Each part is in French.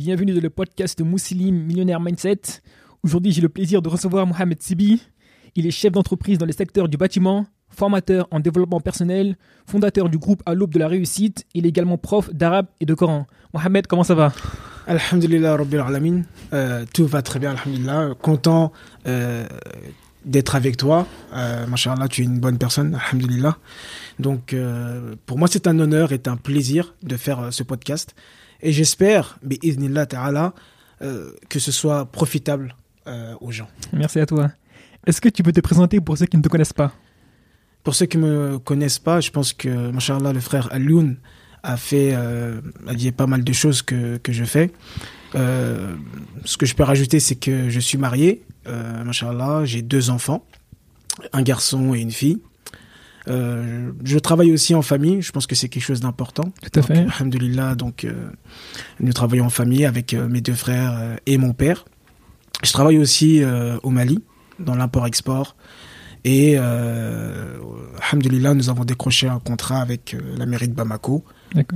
bienvenue dans le podcast Mousselim Millionnaire Mindset. Aujourd'hui, j'ai le plaisir de recevoir Mohamed Sibi. Il est chef d'entreprise dans le secteur du bâtiment, formateur en développement personnel, fondateur du groupe À l'aube de la réussite. Il est également prof d'arabe et de Coran. Mohamed, comment ça va? Alhamdulillah, Rabbil Alamin. Euh, tout va très bien, Alhamdulillah. Content euh, d'être avec toi. Euh, tu es une bonne personne, Alhamdulillah. Donc, euh, pour moi, c'est un honneur et un plaisir de faire ce podcast. Et j'espère, bi'idhnillah ta'ala, euh, que ce soit profitable euh, aux gens. Merci à toi. Est-ce que tu peux te présenter pour ceux qui ne te connaissent pas? Pour ceux qui me connaissent pas, je pense que, Machallah, le frère Alioun a fait, euh, a dit pas mal de choses que, que je fais. Ce que je peux rajouter, c'est que je suis marié, Machallah, j'ai deux enfants, un garçon et une fille. Euh, je travaille aussi en famille, je pense que c'est quelque chose d'important. Tout à Donc, fait. Alhamdulillah, donc euh, nous travaillons en famille avec euh, mes deux frères et mon père. Je travaille aussi au Mali, dans l'import-export. Et euh, Alhamdulillah, nous avons décroché un contrat avec la mairie de Bamako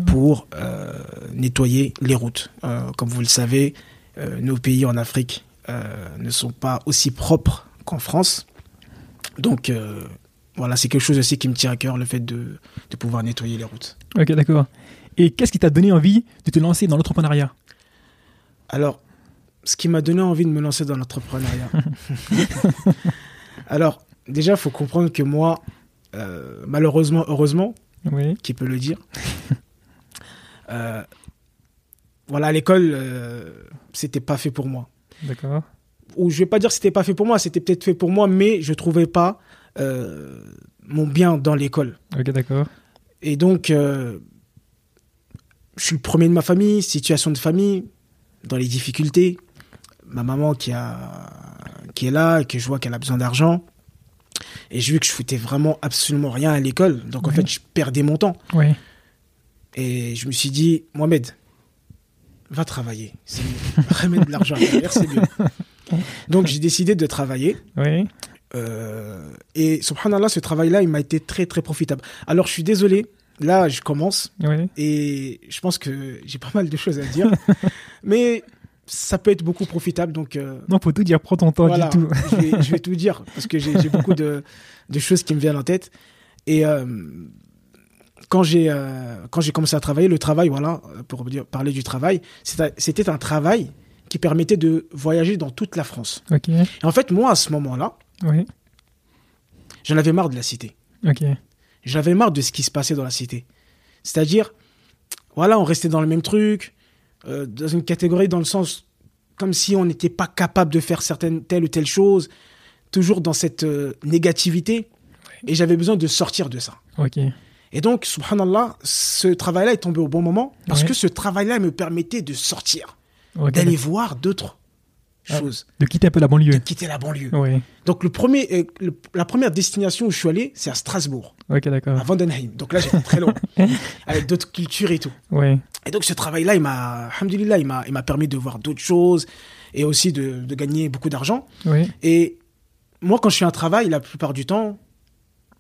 pour nettoyer les routes. Comme vous le savez, nos pays en Afrique ne sont pas aussi propres qu'en France. Donc voilà, c'est quelque chose aussi qui me tient à cœur, le fait de, de pouvoir nettoyer les routes. Ok, d'accord. Et qu'est-ce qui t'a donné envie de te lancer dans l'entrepreneuriat? Alors, ce qui m'a donné envie de me lancer dans l'entrepreneuriat. Alors, déjà, il faut comprendre que moi, euh, malheureusement, heureusement, Oui. qui peut le dire, euh, voilà, à l'école, euh, c'était pas fait pour moi. D'accord. Ou je vais pas dire que c'était pas fait pour moi, c'était peut-être fait pour moi, mais je trouvais pas mon bien dans l'école. Ok, d'accord. Et donc, euh, je suis le premier de ma famille, situation de famille, dans les difficultés. Ma maman qui, a, qui est là, et que je vois qu'elle a besoin d'argent. Et je vu que je foutais vraiment absolument rien à l'école. Donc, en fait, je perdais mon temps. Oui. Et je me suis dit, Mohamed, va travailler. C'est mieux. Ramène de l'argent derrière, c'est mieux. Donc, j'ai décidé de travailler. Oui. Euh, et subhanallah, ce travail-là, il m'a été très, très profitable. Alors, je suis désolé. Là, je commence. Oui. Et je pense que j'ai pas mal de choses à dire. mais ça peut être beaucoup profitable. Donc, euh, Non, faut tout dire. Prends ton temps, voilà, dis tout. je, vais, je vais tout dire parce que j'ai beaucoup de, de choses qui me viennent en tête. Et euh, quand j'ai euh, j'ai commencé à travailler, le travail, voilà, pour dire, parler du travail, c'était un travail qui permettait de voyager dans toute la France. Et en fait, moi, à ce moment-là, Oui. j'en avais marre de la cité. Ok. J'en avais marre de ce qui se passait dans la cité. C'est-à-dire, voilà, on restait dans le même truc, euh, dans une catégorie dans le sens comme si on n'était pas capable de faire certaines telle ou telle chose, toujours dans cette euh, négativité. Et j'avais besoin de sortir de ça. Ok. Et donc, subhanallah, ce travail-là est tombé au bon moment parce que ce travail-là me permettait de sortir, d'aller voir d'autres Ah. De quitter un peu la banlieue. de quitter la banlieue. Oui. Donc, le premier, euh, le- la première destination où je suis allé, c'est à Strasbourg, Ok, d'accord. à Vandenheim. Donc là, j'étais très loin, avec d'autres cultures et tout. Oui. Et donc ce travail-là, il m'a, il m'a, il m'a permis de voir d'autres choses et aussi de, de gagner beaucoup d'argent. Et moi, quand je fais un travail, la plupart du temps,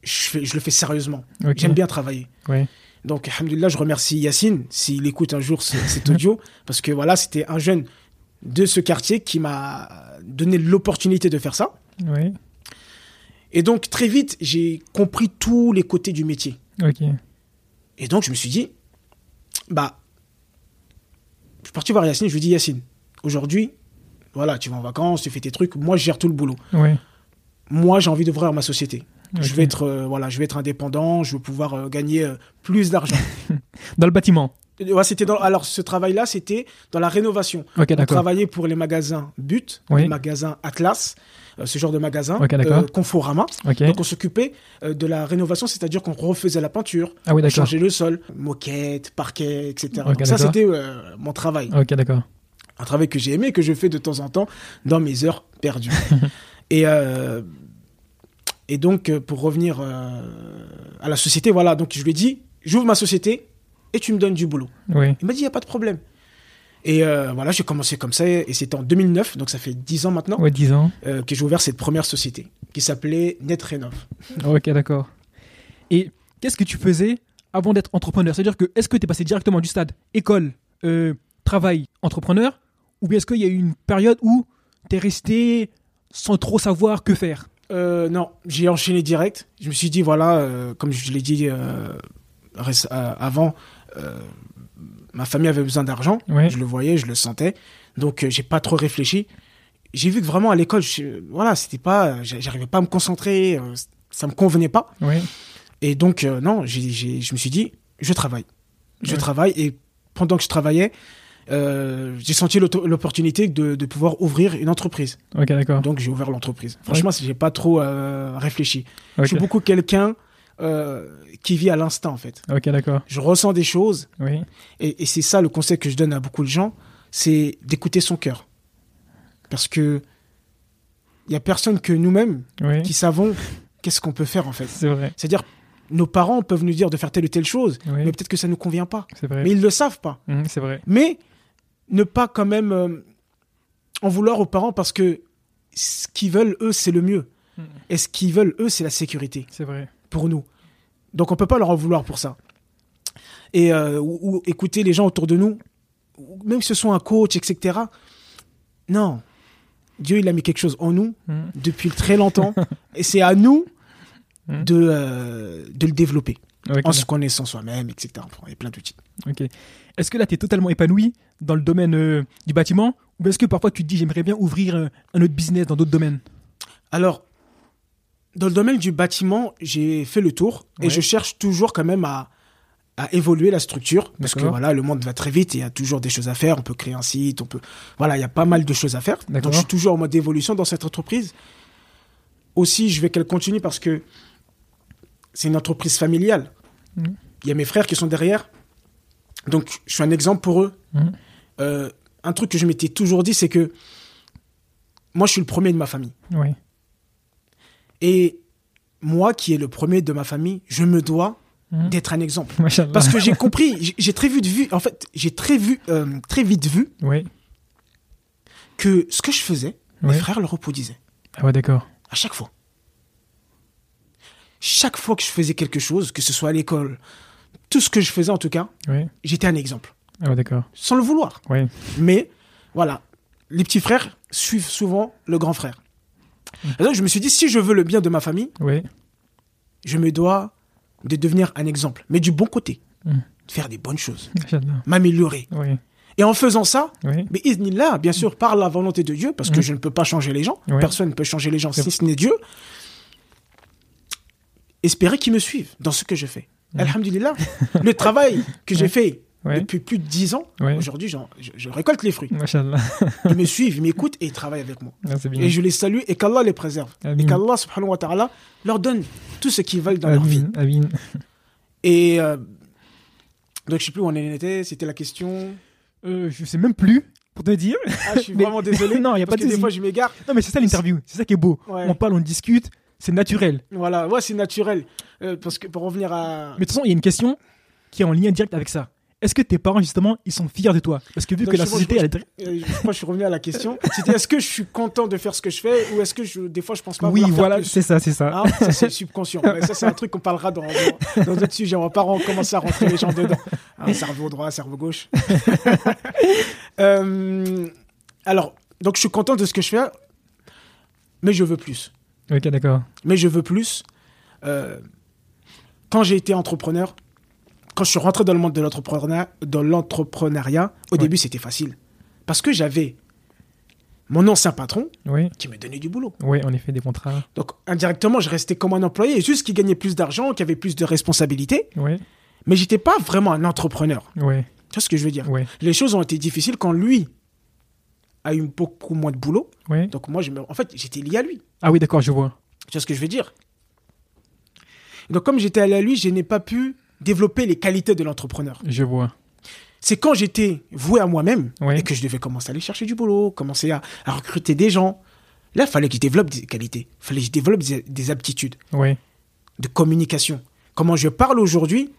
je, fais- je le fais sérieusement. J'aime bien travailler. Donc, alhamdoulilah, je remercie Yacine s'il écoute un jour ce- cet audio, parce que voilà, c'était un jeune de ce quartier qui m'a donné l'opportunité de faire ça. Oui. Et donc, très vite, j'ai compris tous les côtés du métier. Et donc, je me suis dit, bah, je suis parti voir Yacine, je lui ai dit, Yacine, aujourd'hui, voilà, tu vas en vacances, tu fais tes trucs, moi, je gère tout le boulot. Oui. Moi, j'ai envie d'ouvrir ma société. Je vais être, euh, voilà, je vais être indépendant, je veux pouvoir euh, gagner euh, plus d'argent. Dans le bâtiment. Ouais, c'était dans, alors, ce travail-là, c'était dans la rénovation. On travaillait pour les magasins But, Oui. les magasins Atlas, euh, ce genre de magasins, Ok, d'accord. Conforama. Donc, on s's'occupait euh, de la rénovation, c'est-à-dire qu'on refaisait la peinture, Ah oui, le sol, moquette, parquet, etc. Donc ça, c'était euh, mon travail. Ok, d'accord. Un travail que j'ai aimé, que je fais de temps en temps dans mes heures perdues. et, euh, et donc, euh, pour revenir euh, à la société, voilà, donc je lui ai dit, j'ouvre ma société et tu me donnes du boulot. Oui. Il m'a dit, il n'y a pas de problème. Et euh, voilà, j'ai commencé comme ça, et c'était en 2009, donc ça fait 10 ans maintenant, Ouais, 10 ans. euh, que j'ai ouvert cette première société, qui s'appelait NetRénov. Ok, d'accord. Et qu'est-ce que tu faisais avant d'être entrepreneur? C'est-à-dire que est-ce que tu es passé directement du stade école, euh, travail entrepreneur Ou bien est-ce qu'il y a eu une période où tu es resté sans trop savoir que faire? Euh, non, j'ai enchaîné direct. Je me suis dit, voilà, comme je l'ai dit avant, euh, ma famille avait besoin d'argent. Ouais. Je le voyais, je le sentais. Donc, euh, j'ai pas trop réfléchi. J'ai vu que vraiment à l'école, je- voilà, c'était pas, j'a- j'arrivais pas à me concentrer, euh, ça me convenait pas. Et donc, non, j'ai, j'ai- je me suis dit, je travaille. Je Ouais. travaille. Et pendant que je travaillais, euh, j'ai senti l'opportunité de, de pouvoir ouvrir une entreprise. Ok, d'accord. Donc, j'ai ouvert l'entreprise. Franchement, j'ai pas trop euh, réfléchi. Ok, Je suis beaucoup quelqu'un euh, qui vit à l'instant, en fait. Ok, d'accord. Je ressens des choses. Oui. Et, et c'est ça le conseil que je donne à beaucoup de gens, c'est d'écouter son cœur. Parce que il y a personne que nous-mêmes Oui. qui savons qu'est-ce qu'on peut faire, en fait. C'est vrai. C'est-à-dire, nos parents peuvent nous dire de faire telle ou telle chose, Oui. mais peut-être que ça ne nous convient pas. C'est vrai. Mais ils ne le savent pas. Mhm, c'est vrai. Mais ne pas quand même euh, en vouloir aux parents parce que ce qu'ils veulent, eux, c'est le mieux. Mhm. Et ce qu'ils veulent, eux, c'est la sécurité C'est vrai. Pour nous. Donc on peut pas leur en vouloir pour ça. Et euh, ou, ou écouter les gens autour de nous, ou même que ce soit un coach, etc. Non. Dieu, il a mis quelque chose en nous Mhm. depuis très longtemps. et c'est à nous Mhm. de, euh, de le développer. En se connaissant soi-même, etc. Il y a plein d'outils. ok. Est-ce que là, tu es totalement épanoui dans le domaine euh, du bâtiment Ou est-ce que parfois tu te dis, j'aimerais bien ouvrir euh, un autre business dans d'autres domaines? Alors, dans le domaine du bâtiment, j'ai fait le tour et Ouais. je cherche toujours quand même à, à évoluer la structure parce que voilà, le monde va très vite et il y a toujours des choses à faire. On peut créer un site, on peut, voilà, il y a pas mal de choses à faire. Donc, je suis toujours en mode d'évolution dans cette entreprise. Aussi, je veux qu'elle continue parce que c'est une entreprise familiale. Mhm. Il y a mes frères qui sont derrière. Donc, je suis un exemple pour eux. Mhm. Euh, un truc que je m'étais toujours dit, c'est que moi, je suis le premier de ma famille. Oui. Et moi, qui est le premier de ma famille, je me dois Mhm. d'être un exemple. Machallah. Parce que j'ai compris, j'ai- très vite vu, en fait, j'ai très vu, euh, très vite vu Oui. que ce que je faisais, mes frères le reproduisaient Ah ouais, d'accord. à chaque fois. Chaque fois que je faisais quelque chose, que ce soit à l'école, tout ce que je faisais en tout cas, Oui. j'étais un exemple, Ah ouais, d'accord. sans le vouloir. Oui. Mais voilà, les petits frères suivent souvent le grand frère. Et donc je me suis dit, si je veux le bien de ma famille, Oui. je me dois de devenir un exemple, mais du bon côté, Mm. de faire des bonnes choses, m'améliorer. Oui. Et en faisant ça, Oui. mais là, bien sûr, par la volonté de Dieu, parce que Mm. je ne peux pas changer les gens, personne ne peut changer les gens si ce n'est Dieu, espérer qu'ils me suivent dans ce que je fais. Alhamdulillah, le travail que j'ai fait Ouais. depuis plus de dix ans, Ouais. aujourd'hui, je, je récolte les fruits. Ils me suivent, ils m'écoutent et ils travaillent avec moi. Ah. Et je les salue et qu'Allah les préserve. Et qu'Allah, subhanahu wa ta'ala, leur donne tout ce qu'ils veulent dans leur vie. Amin. Amin. Et euh, donc, je sais plus où on en était, c'était la question. Euh, je sais même plus, pour te dire. Ah, je suis Mais- vraiment désolé. Non, y a parce pas de des fois, je m'égare. Non, mais c'est ça l'interview. C'est ça qui est beau. Ouais. On parle, on discute. C'est naturel. Voilà, ouais, c'est naturel. Euh, parce que pour revenir à. Mais de toute façon, il y a une question qui est en lien direct avec ça. Est-ce que tes parents, justement, ils sont fiers de toi? Parce que vu Donc, que la je- société, je- elle est... Euh, je je suis revenu à la question. C'était est-ce que je suis content de faire ce que je fais ou est-ce que je, des fois je pense pas Oui, voilà, c'est ça, c'est ça. Hein, ça c'est le subconscient. Mais ça c'est un truc qu'on parlera dans dans dans d'autres sujets. On va pas commencer à rentrer les gens dedans. Hein, cerveau droit, cerveau gauche. Euh, alors, donc je suis content de ce que je fais, mais je veux plus. Ok, d'accord. Mais je veux plus. Euh, quand j'ai été entrepreneur, quand je suis rentré dans le monde de l'entrepreneuriat, dans l'entrepreneuriat, au Ouais. début c'était facile parce que j'avais mon ancien patron Oui, qui me donnait du boulot. oui, on a fait des contrats. Donc indirectement, je restais comme un employé, juste qui gagnait plus d'argent, qui avait plus de responsabilités, Oui, mais j'étais pas vraiment un entrepreneur. oui, Tu vois ce que je veux dire? Oui, Les choses ont été difficiles quand lui a eu beaucoup moins de boulot. oui. Donc moi, je me... en fait, j'étais lié à lui. Ah oui, d'accord, je vois. Tu vois ce que je veux dire? Donc comme j'étais allé à lui, je n'ai pas pu développer les qualités de l'entrepreneur. Je vois. C'est quand j'étais voué à moi-même et que je devais commencer à aller chercher du boulot, commencer à, à recruter des gens. Là, il fallait que je développe des qualités, il fallait que je développe des, des aptitudes Oui, de communication. Comment je parle aujourd'hui,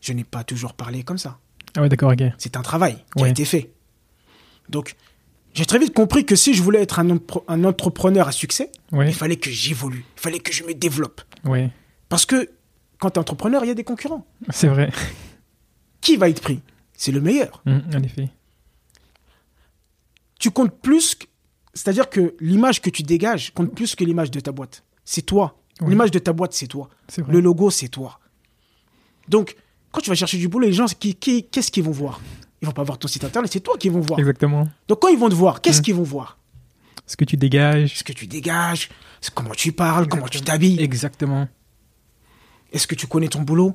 je n'ai pas toujours parlé comme ça. ah ouais, d'accord, ok. C'est un travail qui a été fait. Donc, j'ai très vite compris que si je voulais être un, entrepreneur à succès, Oui, il fallait que j'évolue, il fallait que je me développe. oui, Parce que quand tu es entrepreneur, il y a des concurrents. c'est vrai. Qui va être pris? C'est le meilleur. Hum, en effet. tu comptes plus. que- C'est-à-dire que l'image que tu dégages compte plus que l'image de ta boîte. C'est toi. Oui. L'image de ta boîte, c'est toi. C'est vrai. Le logo, c'est toi. Donc, quand tu vas chercher du boulot, les gens, qui, qui- qu'est-ce qu'ils vont voir? Ils vont pas voir ton site internet, c'est toi qui vont voir. Exactement. Donc, quand ils vont te voir, qu'est-ce Mm. qu'ils vont voir? Ce que tu dégages. Ce que tu dégages, comment tu parles, comment tu t'habilles. Exactement. Est-ce que tu connais ton boulot?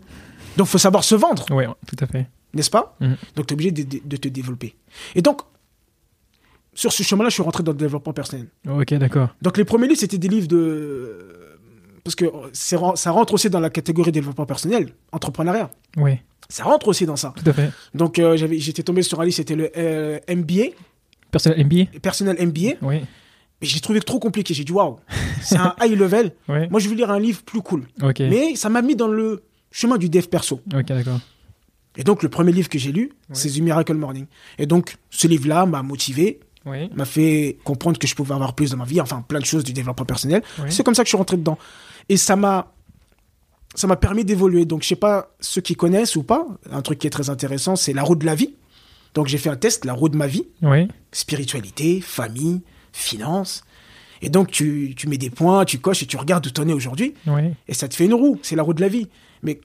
Donc, faut savoir se vendre, Ouais, tout à fait. n'est-ce pas? Mhm. Donc, tu es obligé de, de- de te développer. Et donc, sur ce chemin-là, je suis rentré dans le développement personnel. Ok, d'accord. Donc, les premiers livres, c'était des livres de. Parce que ça rentre aussi dans la catégorie développement personnel, entrepreneuriat. Ouais, Ça rentre aussi dans ça. tout à fait. Donc, euh, j'avais- j'étais tombé sur un livre, c'était le euh, MBA, Personnel MBA personnel MBA. Oui. Mais j'ai trouvé trop compliqué. J'ai dit, waouh, c'est un high level. Ouais. Moi, je veux lire un livre plus cool. Mais ça m'a mis dans le chemin du dev perso. D'accord. Et donc, le premier livre que j'ai lu, c'est The Miracle Morning. Et donc, ce livre-là m'a motivé, m'a fait comprendre que je pouvais avoir plus dans ma vie, enfin, plein de choses du développement personnel. C'est comme ça que je suis rentré dedans. Et ça m'a. Ça m'a permis d'évoluer. Donc, je sais pas ceux qui connaissent ou pas. Un truc qui est très intéressant, c'est la roue de la vie. Donc, j'ai fait un test, la roue de ma vie. Spiritualité, famille, finance. Et donc, tu, tu mets des points, tu coches et tu regardes où tu en es aujourd'hui. Oui. Et ça te fait une roue. C'est la roue de la vie. Mais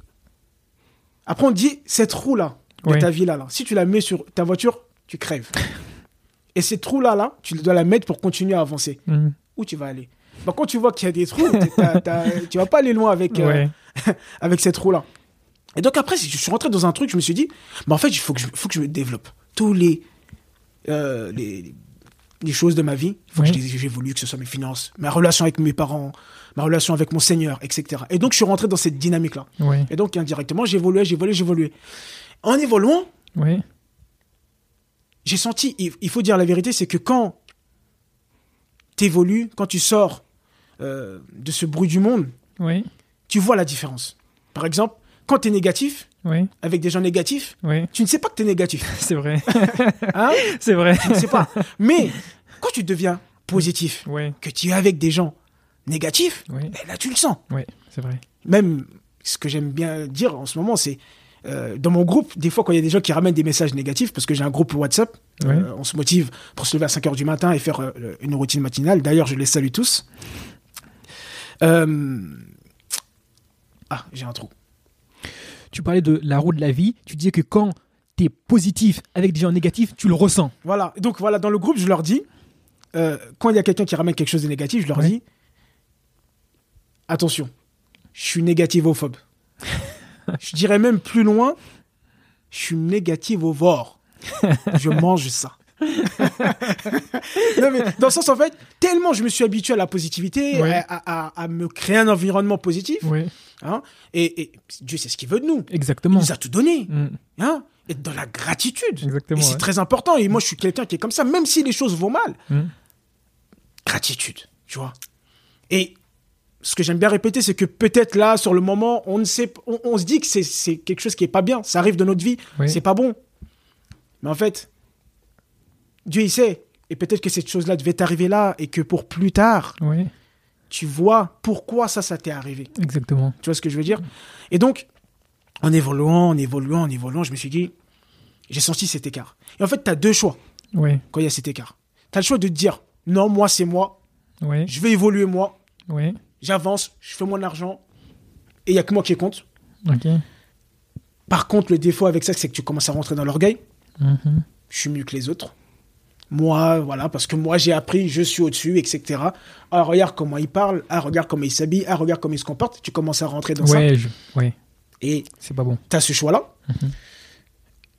après, on dit, cette roue-là, de Oui. ta vie-là, là, si tu la mets sur ta voiture, tu crèves. Et cette roue-là, là, tu dois la mettre pour continuer à avancer. Mhm. Où tu vas aller? Bah, Quand tu vois qu'il y a des trous, t'as- t'as- tu vas pas aller loin avec, euh, avec cette roue-là. Et donc après, je suis rentré dans un truc, je me suis dit, bah en fait, il faut que je, faut que je me développe. Tous les, euh, les, les choses de ma vie, il faut Oui. que les- j'évolue, que ce soit mes finances, ma relation avec mes parents, ma relation avec mon Seigneur, etc. Et donc, je suis rentré dans cette dynamique-là. Et donc, indirectement, j'évoluais, j'évoluais, j'évoluais. En évoluant, Ouais. j'ai senti, il, faut dire la vérité, c'est que quand tu évolues, quand tu sors euh, de ce bruit du monde, Oui. tu vois la différence. Par exemple, quand tu es négatif, Oui. avec des gens négatifs, Oui. tu ne sais pas que tu es négatif. C'est vrai. Hein? C'est vrai. tu ne sais pas. Mais quand tu deviens positif, Oui. que tu es avec des gens négatifs, eh, là tu le sens. Oui. C'est vrai. Même ce que j'aime bien dire en ce moment, c'est euh, dans mon groupe, des fois quand il y a des gens qui ramènent des messages négatifs, parce que j'ai un groupe WhatsApp, Oui. euh, on se motive pour se lever à 5h du matin et faire euh, une routine matinale. D'ailleurs, je les salue tous. Ah, j'ai un trou. Tu parlais de la roue de la vie. Tu disais que quand tu es positif avec des gens négatifs, tu le ressens. Voilà. Donc voilà, dans le groupe, je leur dis, euh, quand il y a quelqu'un qui ramène quelque chose de négatif, je leur Ouais. dis, attention, je suis négativophobe. je dirais même plus loin, je suis négativovore. je mange ça. non, mais dans le sens, en fait, tellement je me suis habitué à la positivité, à, à- à me créer un environnement positif, Oui. hein, et, et Dieu sait ce qu'il veut de nous. Il Exactement. nous a tout donné. Mm. Hein, et dans la gratitude. Exactement, Et c'est ouais. très important. Et moi, je suis quelqu'un qui est comme ça, même si les choses vont mal. Mm. Gratitude, tu vois. Et ce que j'aime bien répéter, c'est que peut-être là, sur le moment, on ne sait, on, on se dit que c'est- c'est quelque chose qui est pas bien. Ça arrive de notre vie, Oui. c'est pas bon. Mais en fait, Dieu il sait. Et peut-être que cette chose-là devait t'arriver là et que pour plus tard, Oui. tu vois pourquoi ça, ça t'est arrivé. Exactement. Tu vois ce que je veux dire? Et donc, en évoluant, en évoluant, en évoluant, je me suis dit, j'ai senti cet écart. Et en fait, tu as deux choix Oui. quand il y a cet écart. Tu as le choix de te dire, non, moi, c'est moi, Oui. je vais évoluer moi, Oui. j'avance, je fais mon argent, et il n'y a que moi qui compte. Par contre, le défaut avec ça, c'est que tu commences à rentrer dans l'orgueil. Mhm. Je suis mieux que les autres. Moi, voilà, parce que moi, j'ai appris, je suis au-dessus, etc. Ah, regarde comment il parle, ah, regarde comment il s'habille, ah, regarde comment il se comporte. Tu commences à rentrer dans ça. Je... ouais. Et C'est pas bon. tu as ce choix-là.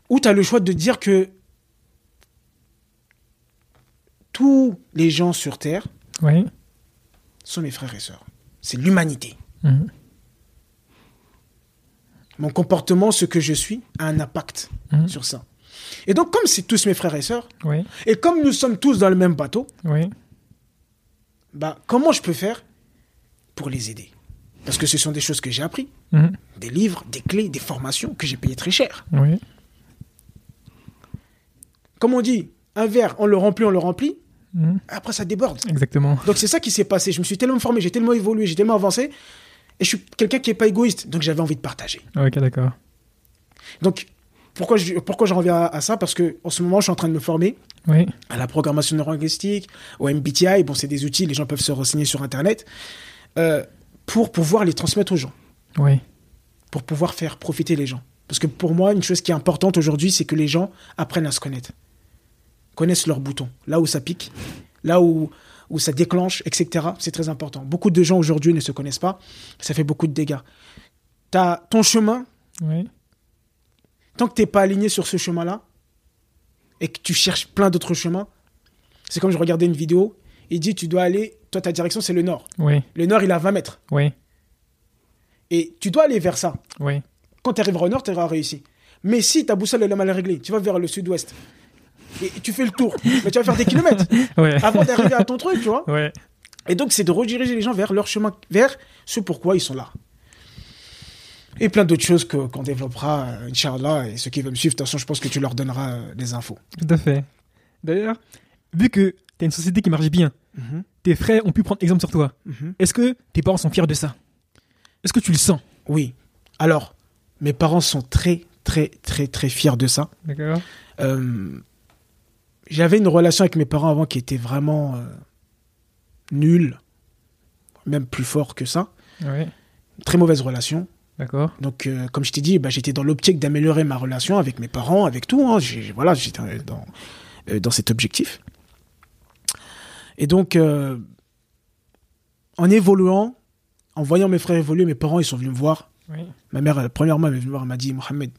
Ou tu as le choix de dire que tous les gens sur Terre sont mes frères et sœurs. C'est l'humanité. Mhm. Mon comportement, ce que je suis, a un impact Mhm. sur ça. Et donc, comme c'est tous mes frères et sœurs, Oui. et comme nous sommes tous dans le même bateau, Oui. bah, comment je peux faire pour les aider? Parce que ce sont des choses que j'ai appris, Mhm. des livres, des clés, des formations que j'ai payées très cher. Oui. Comme on dit, un verre, on le remplit, on le remplit, Mhm. après ça déborde. Exactement. Donc c'est ça qui s'est passé. Je me suis tellement formé, j'ai tellement évolué, j'ai tellement avancé. Et je suis quelqu'un qui n'est pas égoïste. Donc j'avais envie de partager. Ok, d'accord. Donc pourquoi je, pourquoi je reviens à, à ça? Parce que en ce moment, je suis en train de me former Oui. à la programmation neurolinguistique, au MBTI. Bon, c'est des outils, les gens peuvent se renseigner sur Internet euh, pour pouvoir les transmettre aux gens, Oui. pour pouvoir faire profiter les gens. Parce que pour moi, une chose qui est importante aujourd'hui, c'est que les gens apprennent à se connaître, connaissent leurs boutons, là où ça pique, là où où ça déclenche, etc. C'est très important. Beaucoup de gens aujourd'hui ne se connaissent pas, ça fait beaucoup de dégâts. T'as ton chemin, Oui. Tant que t'es pas aligné sur ce chemin-là et que tu cherches plein d'autres chemins, c'est comme je regardais une vidéo, il dit tu dois aller, toi ta direction c'est le nord. Oui. Le nord il a 20 mètres Oui. et tu dois aller vers ça. Oui. Quand tu arriveras au nord, tu auras réussi. Mais si ta boussole elle est mal réglée, tu vas vers le sud-ouest et tu fais le tour, mais tu vas faire des kilomètres Ouais. avant d'arriver à ton truc, tu vois. Ouais. Et donc c'est de rediriger les gens vers leur chemin, vers ce pourquoi ils sont là. Et plein d'autres choses qu'on développera, euh, Inch'Allah, et ceux qui veulent me suivre, de toute façon, je pense que tu leur donneras euh, les infos. Tout à fait. D'ailleurs, vu que t'as une société qui marche bien, Mhm, tes frères ont pu prendre exemple sur toi. mhm. Est-ce que tes parents sont fiers de ça? Est-ce que tu le sens? Oui. Alors, mes parents sont très, très, très, très fiers de ça. D'accord. Euh, J'avais une relation avec mes parents avant qui était vraiment euh, nulle, même plus fort que ça. Ouais. Une très mauvaise relation. D'accord. Donc, euh, comme je t'ai dit, bah, j'étais dans l'optique d'améliorer ma relation avec mes parents, avec tout. hein. Voilà, j'étais dans, euh, dans cet objectif. Et donc, euh, en évoluant, en voyant mes frères évoluer, mes parents, ils sont venus me voir. Oui. Ma mère, euh, premièrement, elle est venue me voir, elle m'a dit, Mohamed,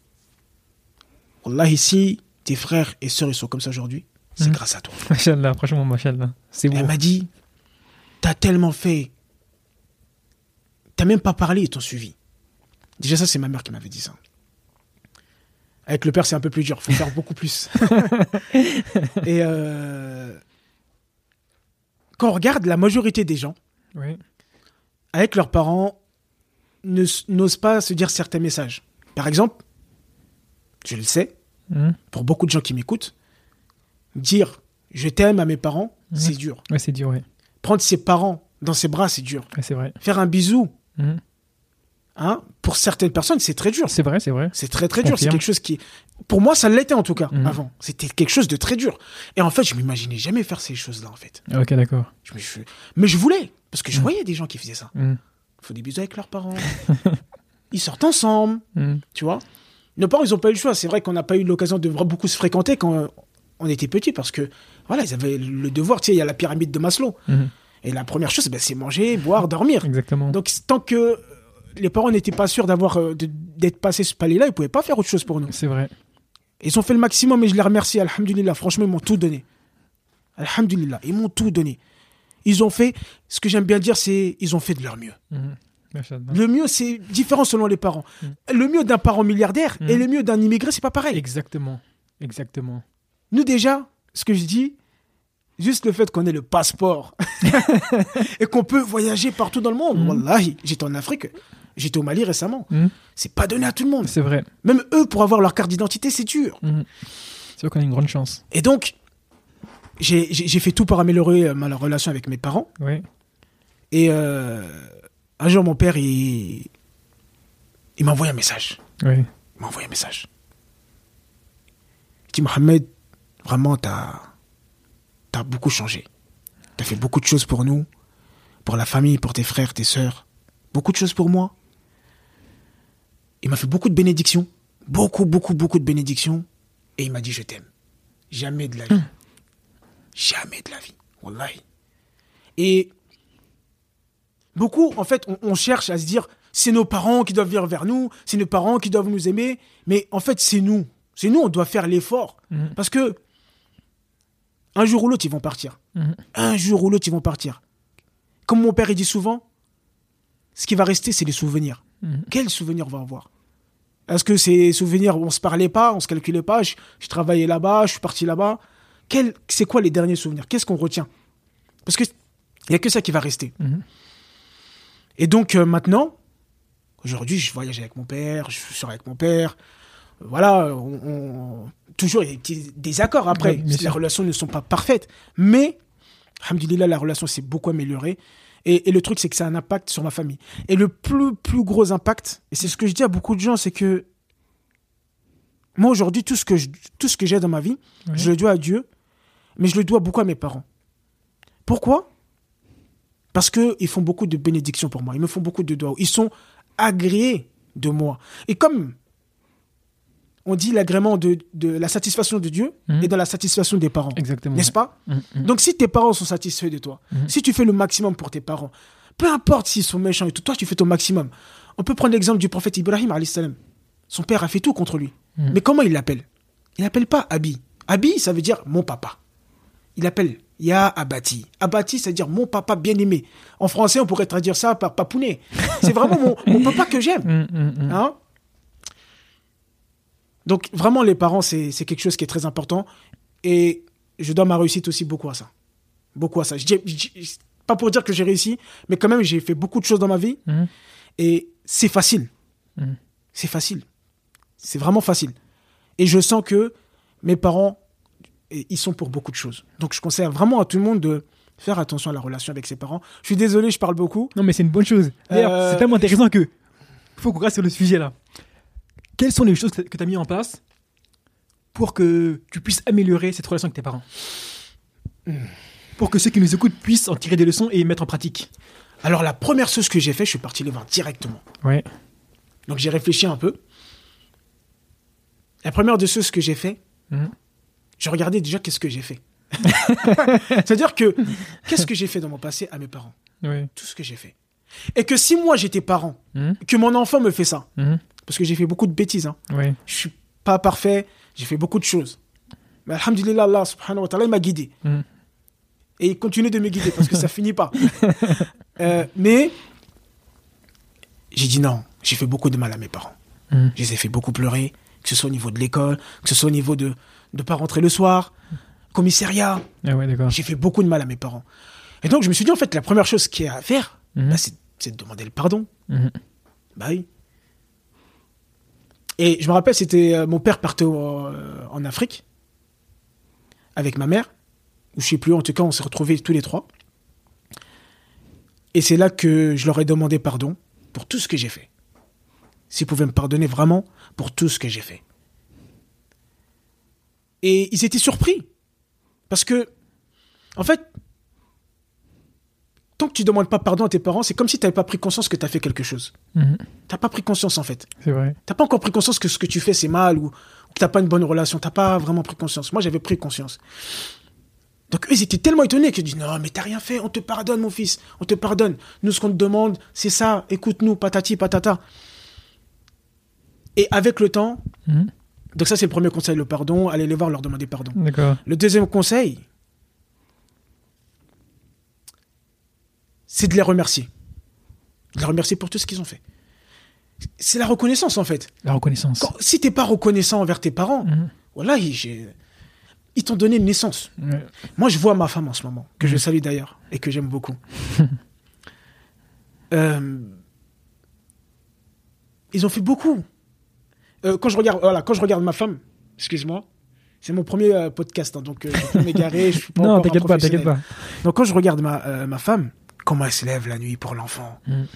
Wallah, ici, tes frères et sœurs, ils sont comme ça aujourd'hui. C'est Mhm. grâce à toi. Machallah, franchement, machallah. C'est. Elle m'a dit, t'as tellement fait. T'as même pas parlé, ils t'ont suivi. Déjà, ça, c'est ma mère qui m'avait dit ça. Avec le père, c'est un peu plus dur. faut faire beaucoup plus. Et euh, quand on regarde la majorité des gens, Oui. avec leurs parents, n'osent pas se dire certains messages. Par exemple, je le sais, Mhm. pour beaucoup de gens qui m'écoutent, dire je t'aime à mes parents, Mhm. c'est dur. Ouais, c'est dur, ouais. Prendre ses parents dans ses bras, c'est dur. Ouais, c'est vrai. Faire un bisou, Mhm. Hein, pour certaines personnes, c'est très dur. C'est vrai, c'est vrai. C'est très très dur. C'est quelque chose qui, pour moi, ça l'était en tout cas Mhm. avant. C'était quelque chose de très dur. Et en fait, je m'imaginais jamais faire ces choses-là en fait. Ok, d'accord. Je me- je- mais je voulais parce que je Mhm. voyais des gens qui faisaient ça. Mhm. Ils font des bisous avec leurs parents. ils sortent ensemble, Mhm. tu vois. Nos parents, ils n'ont pas eu le choix. C'est vrai qu'on n'a pas eu l'occasion de vraiment beaucoup se fréquenter quand euh, on était petits parce que voilà, ils avaient le devoir. Tu sais, il y a la pyramide de Maslow. Et la première chose, ben, c'est manger, boire, dormir. Exactement. Donc tant que les parents n'étaient pas sûrs d'avoir euh, d'être passés ce palier-là, ils pouvaient pas faire autre chose pour nous. C'est vrai. Ils ont fait le maximum et je les remercie. Alhamdulillah. Franchement, ils m'ont tout donné. Alhamdulillah. Ils m'ont tout donné. Ils ont fait, ce que j'aime bien dire, c'est ils ont fait de leur mieux. Mhm. Le mieux, c'est différent selon les parents. Le mieux d'un parent milliardaire et le mieux d'un immigré, c'est pas pareil. Exactement. Exactement. Nous, déjà, ce que je dis, juste le fait qu'on ait le passeport et qu'on peut voyager partout dans le monde. Mm. Wallahi, j'étais en Afrique, j'étais au Mali récemment. Mhm. C'est pas donné à tout le monde. C'est vrai. Même eux, pour avoir leur carte d'identité, c'est dur. Mhm. C'est vrai qu'on a une grande chance. Et donc, j'ai fait tout pour améliorer euh, ma relation avec mes parents. Oui. Et euh, un jour, mon père, il, il m'a envoyé un message. Oui. Il m'a envoyé un message. Il dit Mohamed, vraiment, t'as as beaucoup changé. T'as fait beaucoup de choses pour nous, pour la famille, pour tes frères, tes sœurs. Beaucoup de choses pour moi. Il m'a fait beaucoup de bénédictions. Beaucoup, beaucoup, beaucoup de bénédictions. Et il m'a dit Je t'aime. Jamais de la vie. Jamais de la vie. Wallahi. Et beaucoup, en fait, on, on cherche à se dire c'est nos parents qui doivent venir vers nous, c'est nos parents qui doivent nous aimer. Mais en fait, c'est nous. C'est nous, on doit faire l'effort. Mhm. Parce que un jour ou l'autre, ils vont partir. Mhm. Un jour ou l'autre, ils vont partir. Comme mon père, il dit souvent, ce qui va rester, c'est les souvenirs. Mhm. Quels souvenirs on va avoir? Est-ce que c'est souvenirs on se parlait pas, on se calculait pas, je, je travaillais là-bas, je suis parti là-bas C'est quoi les derniers souvenirs? Qu'est-ce qu'on retient? Parce que il y a que ça qui va rester. Mhm. Et donc euh, maintenant, aujourd'hui, je voyage avec mon père, je sors avec mon père. Voilà, on, on- toujours il y a des petits désaccords après. Ouais, les sûr. relations ne sont pas parfaites. Mais, alhamdulillah, la relation s'est beaucoup améliorée. Et, et le truc, c'est que ça a un impact sur ma famille. Et le plus, plus gros impact, et c'est ce que je dis à beaucoup de gens, c'est que Moi, aujourd'hui, tout ce que je- tout ce que j'ai dans ma vie, je le dois à Dieu, mais je le dois beaucoup à mes parents. Pourquoi? Parce qu'ils font beaucoup de bénédictions pour moi. Ils me font beaucoup de doigts. Ils sont agréés de moi. Et comme on dit l'agrément de, de la satisfaction de Dieu Mhm. et dans la satisfaction des parents. Exactement. N'est-ce pas Mm, mm. Donc si tes parents sont satisfaits de toi, Mhm. si tu fais le maximum pour tes parents, peu importe s'ils sont méchants et tout, toi tu fais ton maximum. On peut prendre l'exemple du prophète Ibrahim salam. Son père a fait tout contre lui. Mhm. Mais comment il l'appelle? Il l'appelle pas Abi. Abi, ça veut dire mon papa. Il appelle Ya Abati. Abati, c'est-à-dire mon papa bien-aimé. En français, on pourrait traduire ça par papounet. C'est vraiment mon, mon papa que j'aime. Mm, mm, mm. Hein? Donc vraiment les parents c'est quelque chose qui est très important et je dois ma réussite aussi beaucoup à ça. Beaucoup à ça. Je dis- je dis- pas pour dire que j'ai réussi, mais quand même j'ai fait beaucoup de choses dans ma vie Mhm. et c'est facile. Mhm. C'est facile. C'est vraiment facile. Et je sens que mes parents ils sont pour beaucoup de choses. Donc je conseille vraiment à tout le monde de faire attention à la relation avec ses parents. Je suis désolé, je parle beaucoup. Non, mais c'est une bonne chose. D'ailleurs, Euh, c'est tellement intéressant que faut qu'on reste sur le sujet là. Quelles sont les choses que tu as mis en place pour que tu puisses améliorer cette relation avec tes parents Pour que ceux qui nous écoutent puissent en tirer des leçons et les mettre en pratique. Alors la première chose que j'ai fait, je suis parti les voir directement. Ouais. Donc j'ai réfléchi un peu. La première des choses que j'ai fait, Mhm. je regardais déjà qu'est-ce que j'ai fait. C'est-à-dire que qu'est-ce que j'ai fait dans mon passé à mes parents? Tout ce que j'ai fait. Et que si moi j'étais parent, Mhm. que mon enfant me fait ça, Mhm. Parce que j'ai fait beaucoup de bêtises, hein. Ouais. je suis pas parfait, j'ai fait beaucoup de choses. Mais alhamdulillah, Allah subhanahu wa ta'ala, il m'a guidé. Mhm. Et il continue de me guider parce que ça finit pas. Euh, mais j'ai dit non, j'ai fait beaucoup de mal à mes parents. Mhm. Je les ai fait beaucoup pleurer, que ce soit au niveau de l'école, que ce soit au niveau de ne pas rentrer le soir, commissariat. Ah ouais. J'ai fait beaucoup de mal à mes parents. Et donc je me suis dit, en fait, la première chose qu'il y a à faire, Mhm. bah, c'est de demander le pardon. Mhm. Bah oui. Et je me rappelle, c'était euh, mon père partait euh, en Afrique avec ma mère, ou je sais plus, en tout cas, on s'est retrouvés tous les trois. Et c'est là que je leur ai demandé pardon pour tout ce que j'ai fait. S'ils pouvaient me pardonner vraiment pour tout ce que j'ai fait. Et ils étaient surpris. Parce que, en fait, tant que tu demandes pas pardon à tes parents, c'est comme si tu n'avais pas pris conscience que tu as fait quelque chose. Mhm. T'as pas pris conscience en fait. C'est vrai. T'as pas encore pris conscience que ce que tu fais c'est mal ou, que t'as pas une bonne relation. T'as pas vraiment pris conscience. Moi j'avais pris conscience. Donc eux ils étaient tellement étonnés qu'ils disent non mais t'as rien fait, on te pardonne mon fils, on te pardonne. Nous ce qu'on te demande c'est ça, écoute-nous, patati patata. Et avec le temps, Mhm. donc ça c'est le premier conseil, le pardon, allez les voir, leur demander pardon. D'accord. Le deuxième conseil, c'est de les remercier. De les remercier pour tout ce qu'ils ont fait. C'est la reconnaissance en fait. La reconnaissance. Quand- si t'es pas reconnaissant envers tes parents, Mhm. voilà, ils, t'ont donné une naissance. Moi, je vois ma femme en ce moment, que Mhm. je salue d'ailleurs, et que j'aime beaucoup. Euh, ils ont fait beaucoup. Euh, quand je regarde, voilà, quand je regarde ma femme, excuse-moi, c'est mon premier euh, podcast, hein, donc euh, je peux m'égarer. Non, t'inquiète pas, t'inquiète pas. Donc quand je regarde ma, euh, ma femme, comment elle se lève la nuit pour l'enfant, Mhm.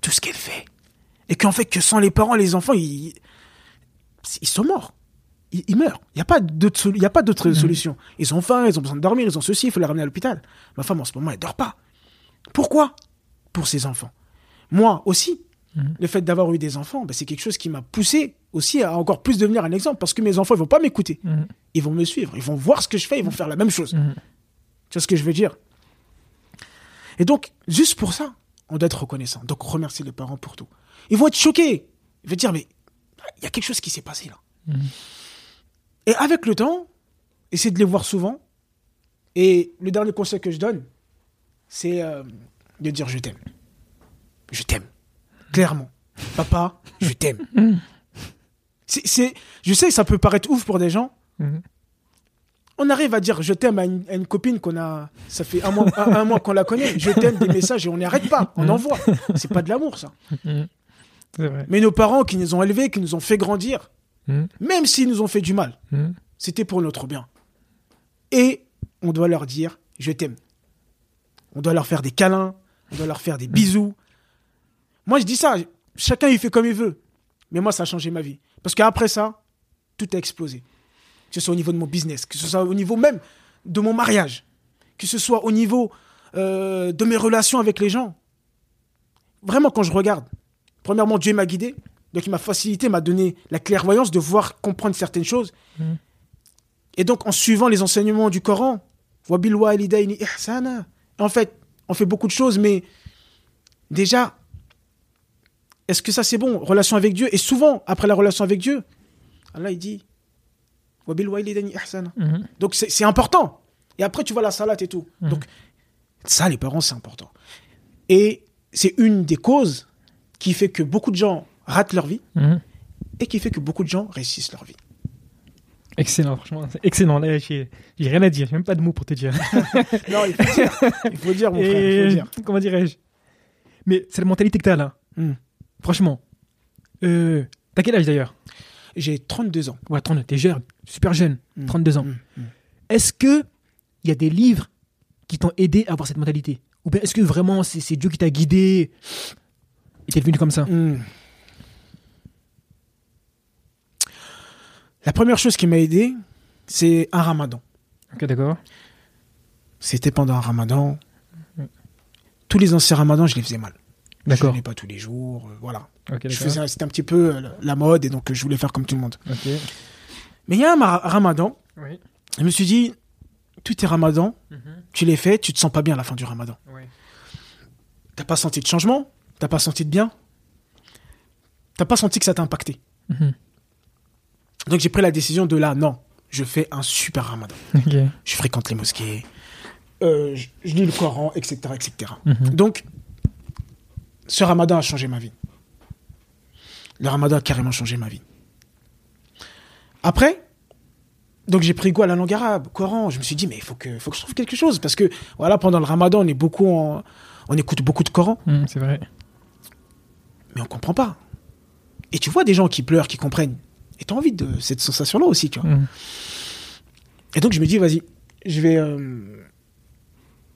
tout ce qu'elle fait, et qu'en fait que sans les parents, les enfants, ils, ils sont morts. Ils, ils meurent. Il n'y a pas d'autre solu- Mhm. solution. Ils ont faim, ils ont besoin de dormir, ils ont ceci, il faut les ramener à l'hôpital. Ma femme en ce moment, elle dort pas. Pourquoi? Pour ses enfants. Moi aussi, Mhm. le fait d'avoir eu des enfants, ben, c'est quelque chose qui m'a poussé aussi à encore plus devenir un exemple parce que mes enfants, ils vont pas m'écouter. Ils vont me suivre, ils vont voir ce que je fais, ils vont faire la même chose. Tu vois ce que je veux dire? Et donc, juste pour ça, on doit être reconnaissant. Donc, remercier les parents pour tout. Ils vont être choqués. Ils vont dire, mais il y a quelque chose qui s'est passé là. Mhm. Et avec le temps, essayer de les voir souvent. Et le dernier conseil que je donne, c'est euh, de dire je t'aime. Je t'aime. Clairement. Papa, je t'aime. C'est, c'est- je sais ça peut paraître ouf pour des gens. Mhm. On arrive à dire je t'aime à une, à une copine qu'on a. Ça fait un mois, un, un mois qu'on la connaît. Je t'aime des messages et on n'y arrête pas. On envoie. C'est pas de l'amour, ça. Vrai. Mais nos parents qui nous ont élevés, qui nous ont fait grandir, Mhm. même s'ils nous ont fait du mal, c'était pour notre bien. Et on doit leur dire je t'aime. On doit leur faire des câlins, on doit leur faire des bisous. Moi, je dis ça, chacun il fait comme il veut. Mais moi, ça a changé ma vie. Parce qu'après ça, tout a explosé. Que ce soit au niveau de mon business, que ce soit au niveau même de mon mariage, que ce soit au niveau euh, de mes relations avec les gens. Vraiment, quand je regarde, premièrement, Dieu m'a guidé, donc il m'a facilité, m'a donné la clairvoyance de voir, comprendre certaines choses. Mhm. Et donc, en suivant les enseignements du Coran, en fait, on fait beaucoup de choses, mais déjà, est-ce que ça c'est bon Relation avec Dieu? Et souvent, après la relation avec Dieu, Allah il dit Donc c'est important. Et après, tu vois la salade et tout. Donc, ça, les parents, c'est important. Et c'est une des causes qui fait que beaucoup de gens ratent leur vie et qui fait que beaucoup de gens réussissent leur vie. Excellent, franchement, excellent. Là, j'ai rien à dire, j'ai même pas de mots pour te dire. Non, il faut dire. Il faut dire, mon frère, il Et faut dire. comment dirais-je? Mais c'est la mentalité que t'as là. Hmm. Franchement. Euh, t'as quel âge d'ailleurs? J'ai 32 ans. Ouais, 32, t'es jeune, super jeune, Hmm. 32 ans. Hmm, hmm. Est-ce que il y a des livres qui t'ont aidé à avoir cette mentalité? Ou bien est-ce que vraiment c'est Dieu qui t'a guidé et t'es devenu comme ça? La première chose qui m'a aidé, c'est un ramadan. Ok, d'accord. C'était pendant un ramadan. Tous les anciens ramadans, je les faisais mal. Je D'accord. n'ai pas tous les jours, euh, voilà. C'était un petit peu euh, la mode et donc euh, je voulais faire comme tout le monde. Mais il y a un ma- ramadan, Oui. je me suis dit, tous tes ramadans, Mhm. tu les fais, tu te sens pas bien à la fin du ramadan. Oui. T'as pas senti de changement, t'as pas senti de bien, t'as pas senti que ça t'a impacté? Mhm. Donc j'ai pris la décision de là, non, je fais un super ramadan. Je fréquente les mosquées, euh, je, je lis le Coran, etc., etc. Mhm. Donc, ce ramadan a changé ma vie. Le ramadan a carrément changé ma vie. Après, donc j'ai pris goût à la langue arabe, Coran. Je me suis dit, mais il faut que, faut que je trouve quelque chose. Parce que, voilà, pendant le ramadan, on est beaucoup en- on écoute beaucoup de Coran, Mhm, c'est vrai. mais on comprend pas. Et tu vois des gens qui pleurent, qui comprennent. Et tu as envie de cette sensation-là aussi, tu vois. Mhm. Et donc je me dis, vas-y, je vais, euh,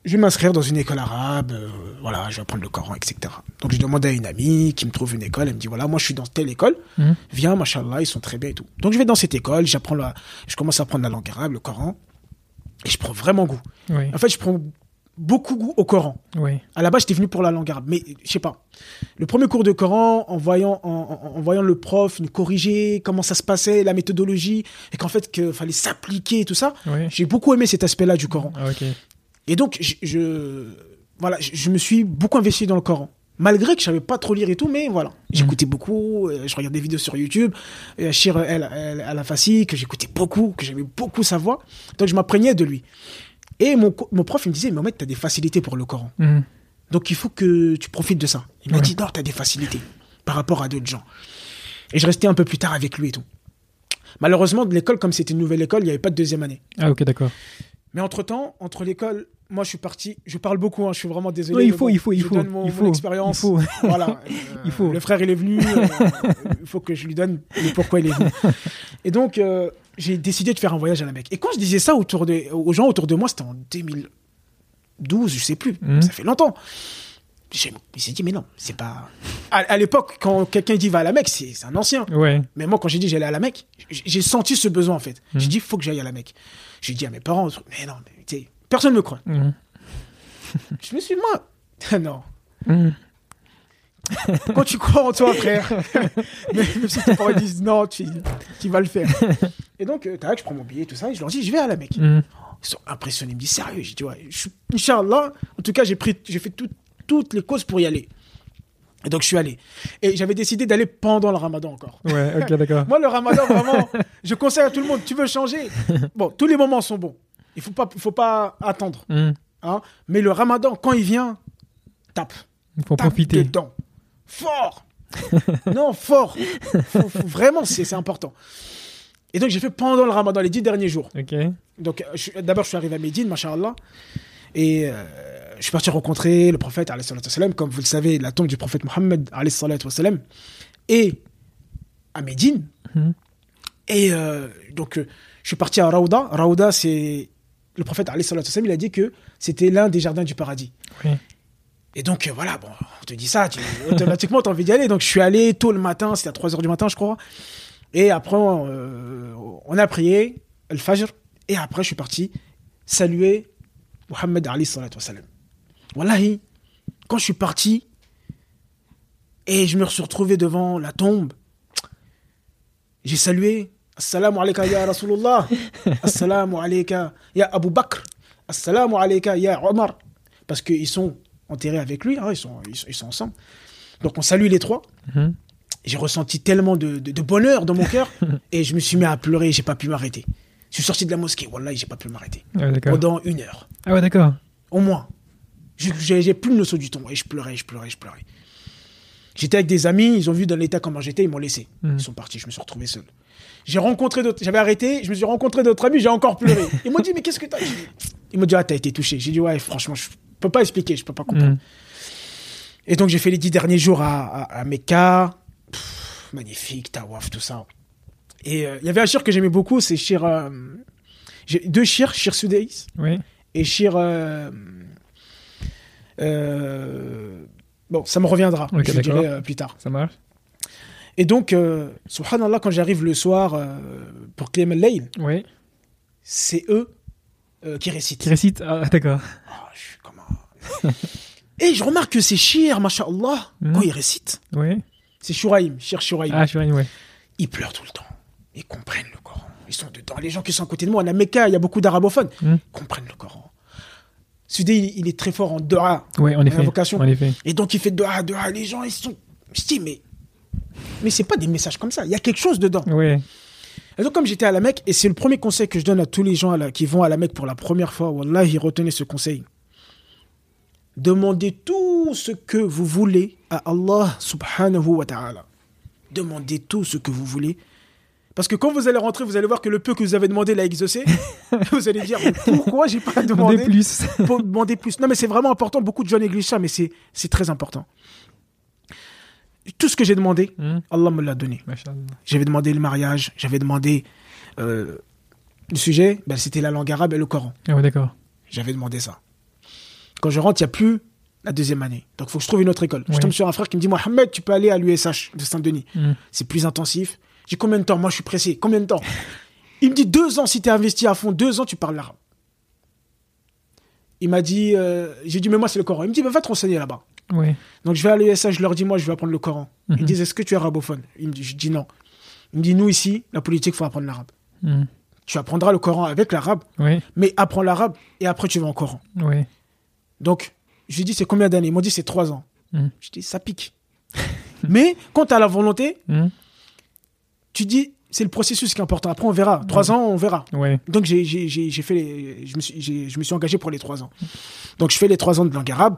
je vais m'inscrire dans une école arabe, euh, voilà, je vais apprendre le Coran, etc. Donc je demande à une amie qui me trouve une école, elle me dit, voilà, moi je suis dans telle école, Mhm. viens, machallah, ils sont très bien et tout. Donc je vais dans cette école, j'apprends la, je commence à apprendre la langue arabe, le Coran, et je prends vraiment goût. Oui. En fait, je prends beaucoup goût au Coran. Oui. À la base, j'étais venu pour la langue arabe, mais je sais pas. Le premier cours de Coran, en voyant, en, en- en voyant le prof nous corriger comment ça se passait, la méthodologie, et qu'en fait, qu'il fallait s'appliquer et tout ça, Oui. j'ai beaucoup aimé cet aspect-là du Coran. Ah, ok. Et donc, je, je- voilà, je, je me suis beaucoup investi dans le Coran. Malgré que je savais pas trop lire et tout, mais voilà. J'écoutais beaucoup, euh, je regardais des vidéos sur YouTube, euh, Shir El, El, El Afassi, que j'écoutais beaucoup, que j'aimais beaucoup sa voix. Donc, je m'apprégnais de lui. Et mon, mon prof, il me disait, Mohamed, tu as des facilités pour le Coran. Mhm. Donc, il faut que tu profites de ça. Il m'a Ouais. dit, non, tu as des facilités par rapport à d'autres gens. Et je restais un peu plus tard avec lui et tout. Malheureusement, de l'école, comme c'était une nouvelle école, il n'y avait pas de deuxième année. Ah, ok, d'accord. Mais entre-temps, entre l'école, moi je suis parti, je parle beaucoup, hein, je suis vraiment désolé. Oui, il faut, bon, il faut, il faut. donne mon, il mon faut. expérience. Il faut. Voilà, euh, Il faut. Le frère, il est venu, euh, il faut que je lui donne le pourquoi il est venu. Et donc, euh, j'ai décidé de faire un voyage à la Mecque. Et quand je disais ça autour de, aux gens autour de moi, c'était en 2012, je sais plus, Mhm. ça fait longtemps. Il s'est dit, mais non, c'est pas. À, à l'époque, quand quelqu'un dit va à la Mecque, c'est un ancien. Ouais. Mais moi, quand j'ai dit j'allais à la Mecque, j'ai senti ce besoin en fait. J'ai dit, il faut que j'aille à la Mecque. J'ai dit à mes parents, mais non, mais tu sais, personne ne me croit. Mhm. Je me suis dit, moi, non. Mhm. Quand tu crois en toi, frère, même si tes parents disent non, tu, tu vas le faire. Et donc, euh, tac, je prends mon billet, tout ça, et je leur dis, je vais à la Mecque. Mhm. Ils sont impressionnés, ils me disent, sérieux? J'ai dit, ouais, je Inch'Allah, en tout cas, j'ai pris, j'ai fait tout- toutes les causes pour y aller. Et donc, je suis allé. Et j'avais décidé d'aller pendant le ramadan encore. Ouais, ok, d'accord. Moi, le ramadan, vraiment, je conseille à tout le monde, tu veux changer? Bon, tous les moments sont bons. Il faut pas, faut pas attendre. Mhm. Hein? Mais le ramadan, quand il vient, tape. Il faut tape profiter. dedans. Fort Non, fort Faut- faut- Vraiment, c'est important. Et donc, j'ai fait pendant le ramadan, les dix derniers jours. Ok. Donc, d'abord, je suis arrivé à Médine, machallah. Et euh, je suis parti rencontrer le prophète, comme vous le savez, la tombe du prophète Mohammed, et à Médine. Mhm. Et euh, donc, euh, je suis parti à Raouda. Raouda, c'est. Le prophète, il a dit que c'était l'un des jardins du paradis. Oui. Et donc, euh, voilà, bon, on te dit ça, tu, automatiquement, tu as envie d'y aller. Donc, je suis allé tôt le matin, c'était à 3 h du matin, je crois. Et après, euh, on a prié le Fajr. Et après, je suis parti saluer Mohammed Ali sallallahu Wallahi, quand je suis parti et je me suis retrouvé devant la tombe, j'ai salué Assalamu alayka ya Rasulullah. Assalamu alayka ya Abu Bakr. Assalamu alayka ya Omar. Parce qu'ils sont enterrés avec lui, hein, ils, sont, ils, sont, ensemble. Donc on salue les trois. Mhm. J'ai ressenti tellement de, de, bonheur dans mon cœur et je me suis mis à pleurer, j'ai pas pu m'arrêter. Je suis sorti de la mosquée, Wallah, j'ai pas pu m'arrêter. Ah Pendant une heure. Ah ouais, d'accord. Au moins. J'ai plus le saut du ton. Et je pleurais, je pleurais, je pleurais. J'étais avec des amis, ils ont vu dans l'état comment j'étais, ils m'ont laissé. Mhm. Ils sont partis, je me suis retrouvé seul. J'ai rencontré d'autres, j'avais arrêté, je me suis rencontré d'autres amis, j'ai encore pleuré. Ils m'ont dit, mais qu'est-ce que t'as? Ils m'ont dit, ah, t'as été touché. J'ai dit, ouais, franchement, je peux pas expliquer, je peux pas comprendre. Mm. Et donc, j'ai fait les dix derniers jours à, à, Mecca. magnifique, Tawaf, tout ça. Et euh, il y avait un shir que j'aimais beaucoup, c'est shir. Euh, j'ai deux shirs, shir Sudais. Oui. Et shir. Euh, bon, ça me reviendra, je dirai plus tard. Ça marche. Et donc, euh, subhanallah, quand j'arrive le soir euh, pour al-Layl, oui. c'est eux euh, qui récitent. Qui récitent, ah, d'accord. Ah, je suis Et je remarque que ces chirs, masha'Allah, hmm. quand ils récitent, oui. c'est Shuraim, shir Shuraim. Ah, Shuraim, oui. Ils pleurent tout le temps. Ils comprennent le Coran. Ils sont dedans. Les gens qui sont à côté de moi, à la Mecca, il y a beaucoup d'arabophones, ils comprennent le Coran. Sudé, il, est très fort en dua. Oui, en effet. En effet. Et donc, il fait dua, dua. Les gens, ils sont. Je dis, mais mais c'est pas des messages comme ça. Il y a quelque chose dedans. Oui. Et donc, comme j'étais à la Mecque, et c'est le premier conseil que je donne à tous les gens qui vont à la Mecque pour la première fois, Wallah, ils retenez ce conseil. Demandez tout ce que vous voulez à Allah subhanahu wa ta'ala. Demandez tout ce que vous voulez. Parce que quand vous allez rentrer, vous allez voir que le peu que vous avez demandé l'a exaucé. vous allez dire pourquoi j'ai pas demandé plus pour demander plus? Non mais c'est vraiment important. Beaucoup de gens négligent ça, mais c'est très important tout ce que j'ai demandé, hmm. Allah me l'a donné. J'avais demandé le mariage, j'avais demandé euh, le sujet, ben, c'était la langue arabe et le Coran. Ah d'accord. J'avais demandé ça. Quand je rentre, il n'y a plus la deuxième année. Donc, il faut que je trouve une autre école. Je tombe sur un frère qui me dit Mohamed, tu peux aller à l'USH de Saint-Denis. Hmm. C'est plus intensif. J'ai combien de temps Moi, je suis pressé. Combien de temps Il me dit deux ans si tu es investi à fond. Deux ans, tu parles l'arabe. Il m'a dit, euh, j'ai dit, mais moi, c'est le Coran. Il me dit, va te renseigner là-bas. Donc je vais à l'ESA, je leur dis, moi, je vais apprendre le Coran. Ils mhm. disent, est-ce que tu es arabophone? Ils me disent, Je dis non. Ils me disent, nous, ici, la politique, il faut apprendre l'arabe. Mhm. Tu apprendras le Coran avec l'arabe, mais apprends l'arabe et après tu vas en Coran. Donc, je lui dis, c'est combien d'années? Ils m'ont dit, c'est trois ans. Mhm. Je dis, ça pique. mais quand tu as la volonté, tu dis, c'est le processus qui est important. Après, on verra. Trois ans, on verra. Donc, j'ai fait les, je, me suis, je me suis engagé pour les trois ans. Donc, je fais les trois ans de langue arabe.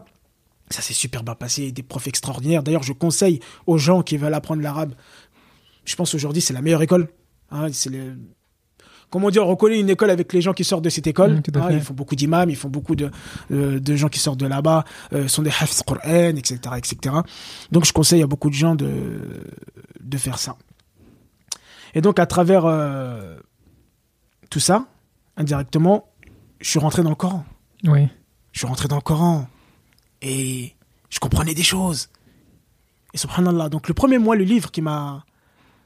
Ça s'est super bien passé, des profs extraordinaires. D'ailleurs, je conseille aux gens qui veulent apprendre l'arabe. Je pense aujourd'hui, c'est la meilleure école. Hein, c'est le... Comment dire, on reconnaît une école avec les gens qui sortent de cette école. Mmh, hein, ils font beaucoup d'imams, ils font beaucoup de, euh, de gens qui sortent de là-bas, euh, sont des hafs Qur'an, etc., etc. Donc, je conseille à beaucoup de gens de, de faire ça. Et donc, à travers euh, tout ça, indirectement, je suis rentré dans le Coran. Oui. Je suis rentré dans le Coran. Et je comprenais des choses. Et subhanallah, donc le premier mois, le livre qui m'a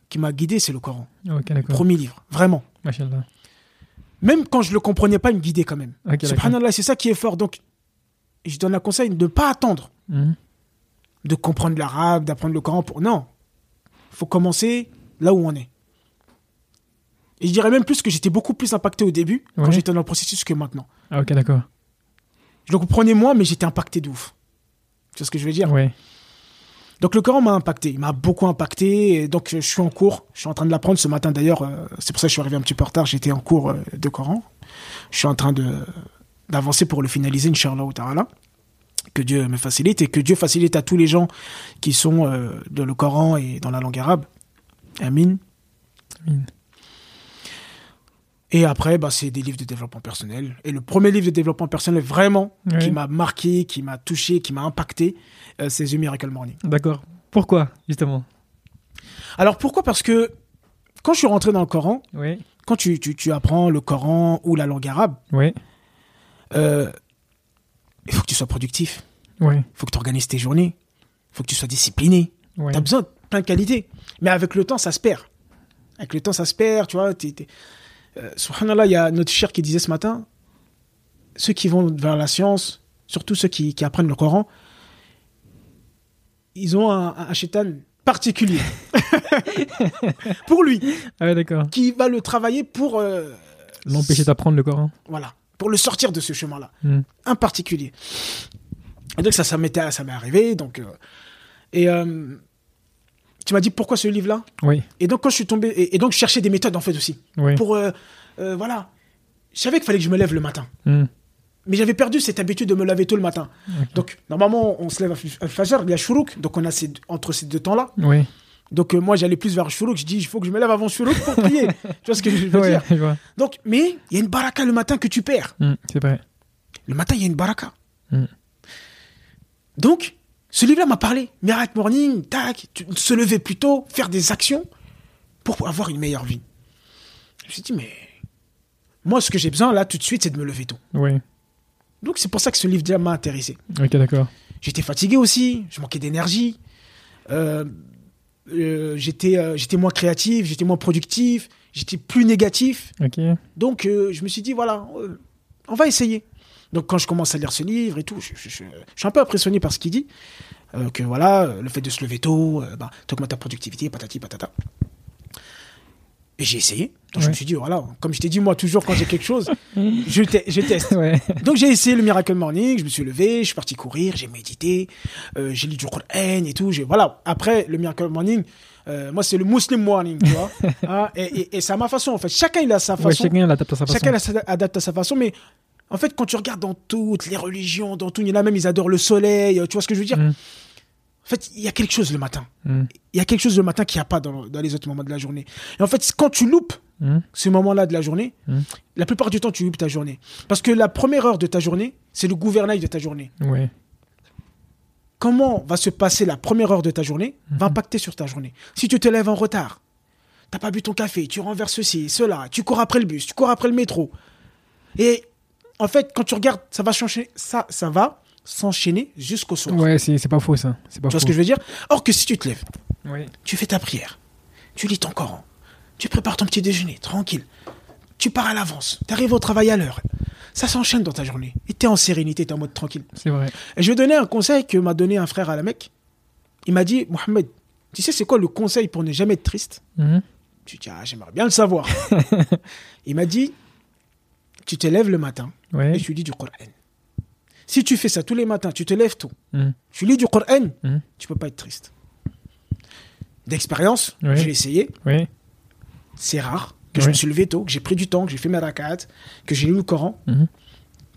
qui m'a guidé, c'est le Coran. le premier livre, vraiment. Même quand je le comprenais pas, il me guidait quand même. subhanallah, c'est ça qui est fort. Donc, je donne un conseil de ne pas attendre mhm. de comprendre l'arabe, d'apprendre le Coran. Pour... Non, il faut commencer là où on est. Et je dirais même plus que j'étais beaucoup plus impacté au début, quand j'étais dans le processus, que maintenant. Ah, ok, d'accord. Je le comprenais moi, mais j'étais impacté de ouf. Tu vois ce que je veux dire? Oui. Donc le Coran m'a impacté, il m'a beaucoup impacté. Et donc je suis en cours, je suis en train de l'apprendre ce matin d'ailleurs. Euh, c'est pour ça que je suis arrivé un petit peu en retard. J'étais en cours euh, de Coran. Je suis en train de d'avancer pour le finaliser, Inch'Allah ta'ala. Que Dieu me facilite et que Dieu facilite à tous les gens qui sont euh, dans le Coran et dans la langue arabe. Amin. Amin. Et après, bah, c'est des livres de développement personnel. Et le premier livre de développement personnel, vraiment, qui m'a marqué, qui m'a touché, qui m'a impacté, euh, c'est The Miracle Morning. D'accord. Pourquoi, justement? Alors, pourquoi? Parce que quand je suis rentré dans le Coran, oui. quand tu, tu, tu, apprends le Coran ou la langue arabe, oui. Euh, il faut que tu sois productif. Oui. Il faut que tu organises tes journées. Il faut que tu sois discipliné. Tu as besoin de plein de qualités. Mais avec le temps, ça se perd. Avec le temps, ça se perd, tu vois. t'es- Euh, subhanallah, il y a notre cher qui disait ce matin, ceux qui vont vers la science, surtout ceux qui, qui apprennent le Coran, ils ont un, un, shaitan particulier. pour lui, Ah ouais, d'accord. qui va le travailler pour, euh, L'empêcher d'apprendre le Coran. voilà, pour le sortir de ce chemin-là. Hmm. Un particulier. Et donc ça, ça m'était, ça m'est arrivé. Donc, euh, et tu m'as dit pourquoi ce livre-là Oui, Et donc quand je suis tombé, et, et donc je cherchais des méthodes en fait aussi oui. pour, euh, euh, voilà. Je savais qu'il fallait que je me lève le matin, Hmm. mais j'avais perdu cette habitude de me laver tôt le matin. Donc normalement on se lève à Fajr, il y a Shuruk, donc on a ces, entre ces deux temps-là. Oui, Donc euh, moi j'allais plus vers Shuruk, je dis il faut que je me lève avant Shuruk pour prier. tu vois ce que je veux ouais, dire je vois. Donc mais il y a une baraka le matin que tu perds. Hmm, C'est vrai. Le matin, il y a une baraka. Mm. Donc, ce livre-là m'a parlé. Miracle Morning, tac, se lever plus tôt, faire des actions pour avoir une meilleure vie. Je me suis dit, mais moi, ce que j'ai besoin là, tout de suite, c'est de me lever tôt. Oui, Donc, c'est pour ça que ce livre m'a intéressé. ok, d'accord. J'étais fatigué aussi, je manquais d'énergie. Euh, euh, j'étais euh, j'étais moins créatif, j'étais moins productif, j'étais plus négatif. Ok, Donc, je me suis dit, voilà, on va essayer. Donc, quand je commence à lire ce livre et tout, je, je- je- je suis un peu impressionné par ce qu'il dit. Euh, que voilà, le fait de se lever tôt, euh, bah, t'augmentes ta productivité, patati patata. Et j'ai essayé. Donc, je Ouais. me suis dit, voilà, comme je t'ai dit, moi, toujours, quand j'ai quelque chose, je, te- je teste. ouais. Donc, j'ai essayé le Miracle Morning, je me suis levé, je suis parti courir, j'ai médité, euh, j'ai lu du Coran et tout. Voilà, après, le Miracle Morning, euh, moi, c'est le Muslim Morning, tu vois. Hein, et, et- et c'est à ma façon, en fait. Chacun, il a sa Ouais, façon. chacun l'adapte à sa façon. Chacun la- adapte à sa façon, mais en fait, quand tu regardes dans toutes les religions, dans tout, il y en a même, ils adorent le soleil, tu vois ce que je veux dire? Mm. En fait, il y a quelque chose le matin. Hmm, Il y a quelque chose le matin qu'il n'y a pas dans, dans les autres moments de la journée. Et en fait, quand tu loupes hmm, ce moment-là de la journée, Mm. la plupart du temps, tu loupes ta journée. Parce que la première heure de ta journée, c'est le gouvernail de ta journée. Ouais, Comment va se passer la première heure de ta journée va impacter sur ta journée. Si tu te lèves en retard, t'as pas bu ton café, tu renverses ceci, cela, tu cours après le bus, tu cours après le métro. Et en fait, quand tu regardes, ça va changer, ça, ça va s'enchaîner jusqu'au soir. ouais c'est pas faux ça. C'est pas Tu vois faux. ce que je veux dire? Or que si tu te lèves, tu fais ta prière, tu lis ton Coran, tu prépares ton petit déjeuner, tranquille, tu pars à l'avance, tu arrives au travail à l'heure, ça s'enchaîne dans ta journée. Et tu es en sérénité, tu es en mode tranquille. C'est vrai. Et je vais donner un conseil que m'a donné un frère à la Mecque. Il m'a dit, Mohamed, tu sais c'est quoi le conseil pour ne jamais être triste? Mhm. Tu dis, ah, j'aimerais bien le savoir. Il m'a dit, tu te lèves le matin Ouais. et tu lis du Coran. Si tu fais ça tous les matins, tu te lèves tôt, Hmm. tu lis du Coran, Mhm. tu peux pas être triste. D'expérience, j'ai essayé, c'est rare que je me suis levé tôt, que j'ai pris du temps, que j'ai fait mes rakats, que j'ai lu le Coran, Mhm.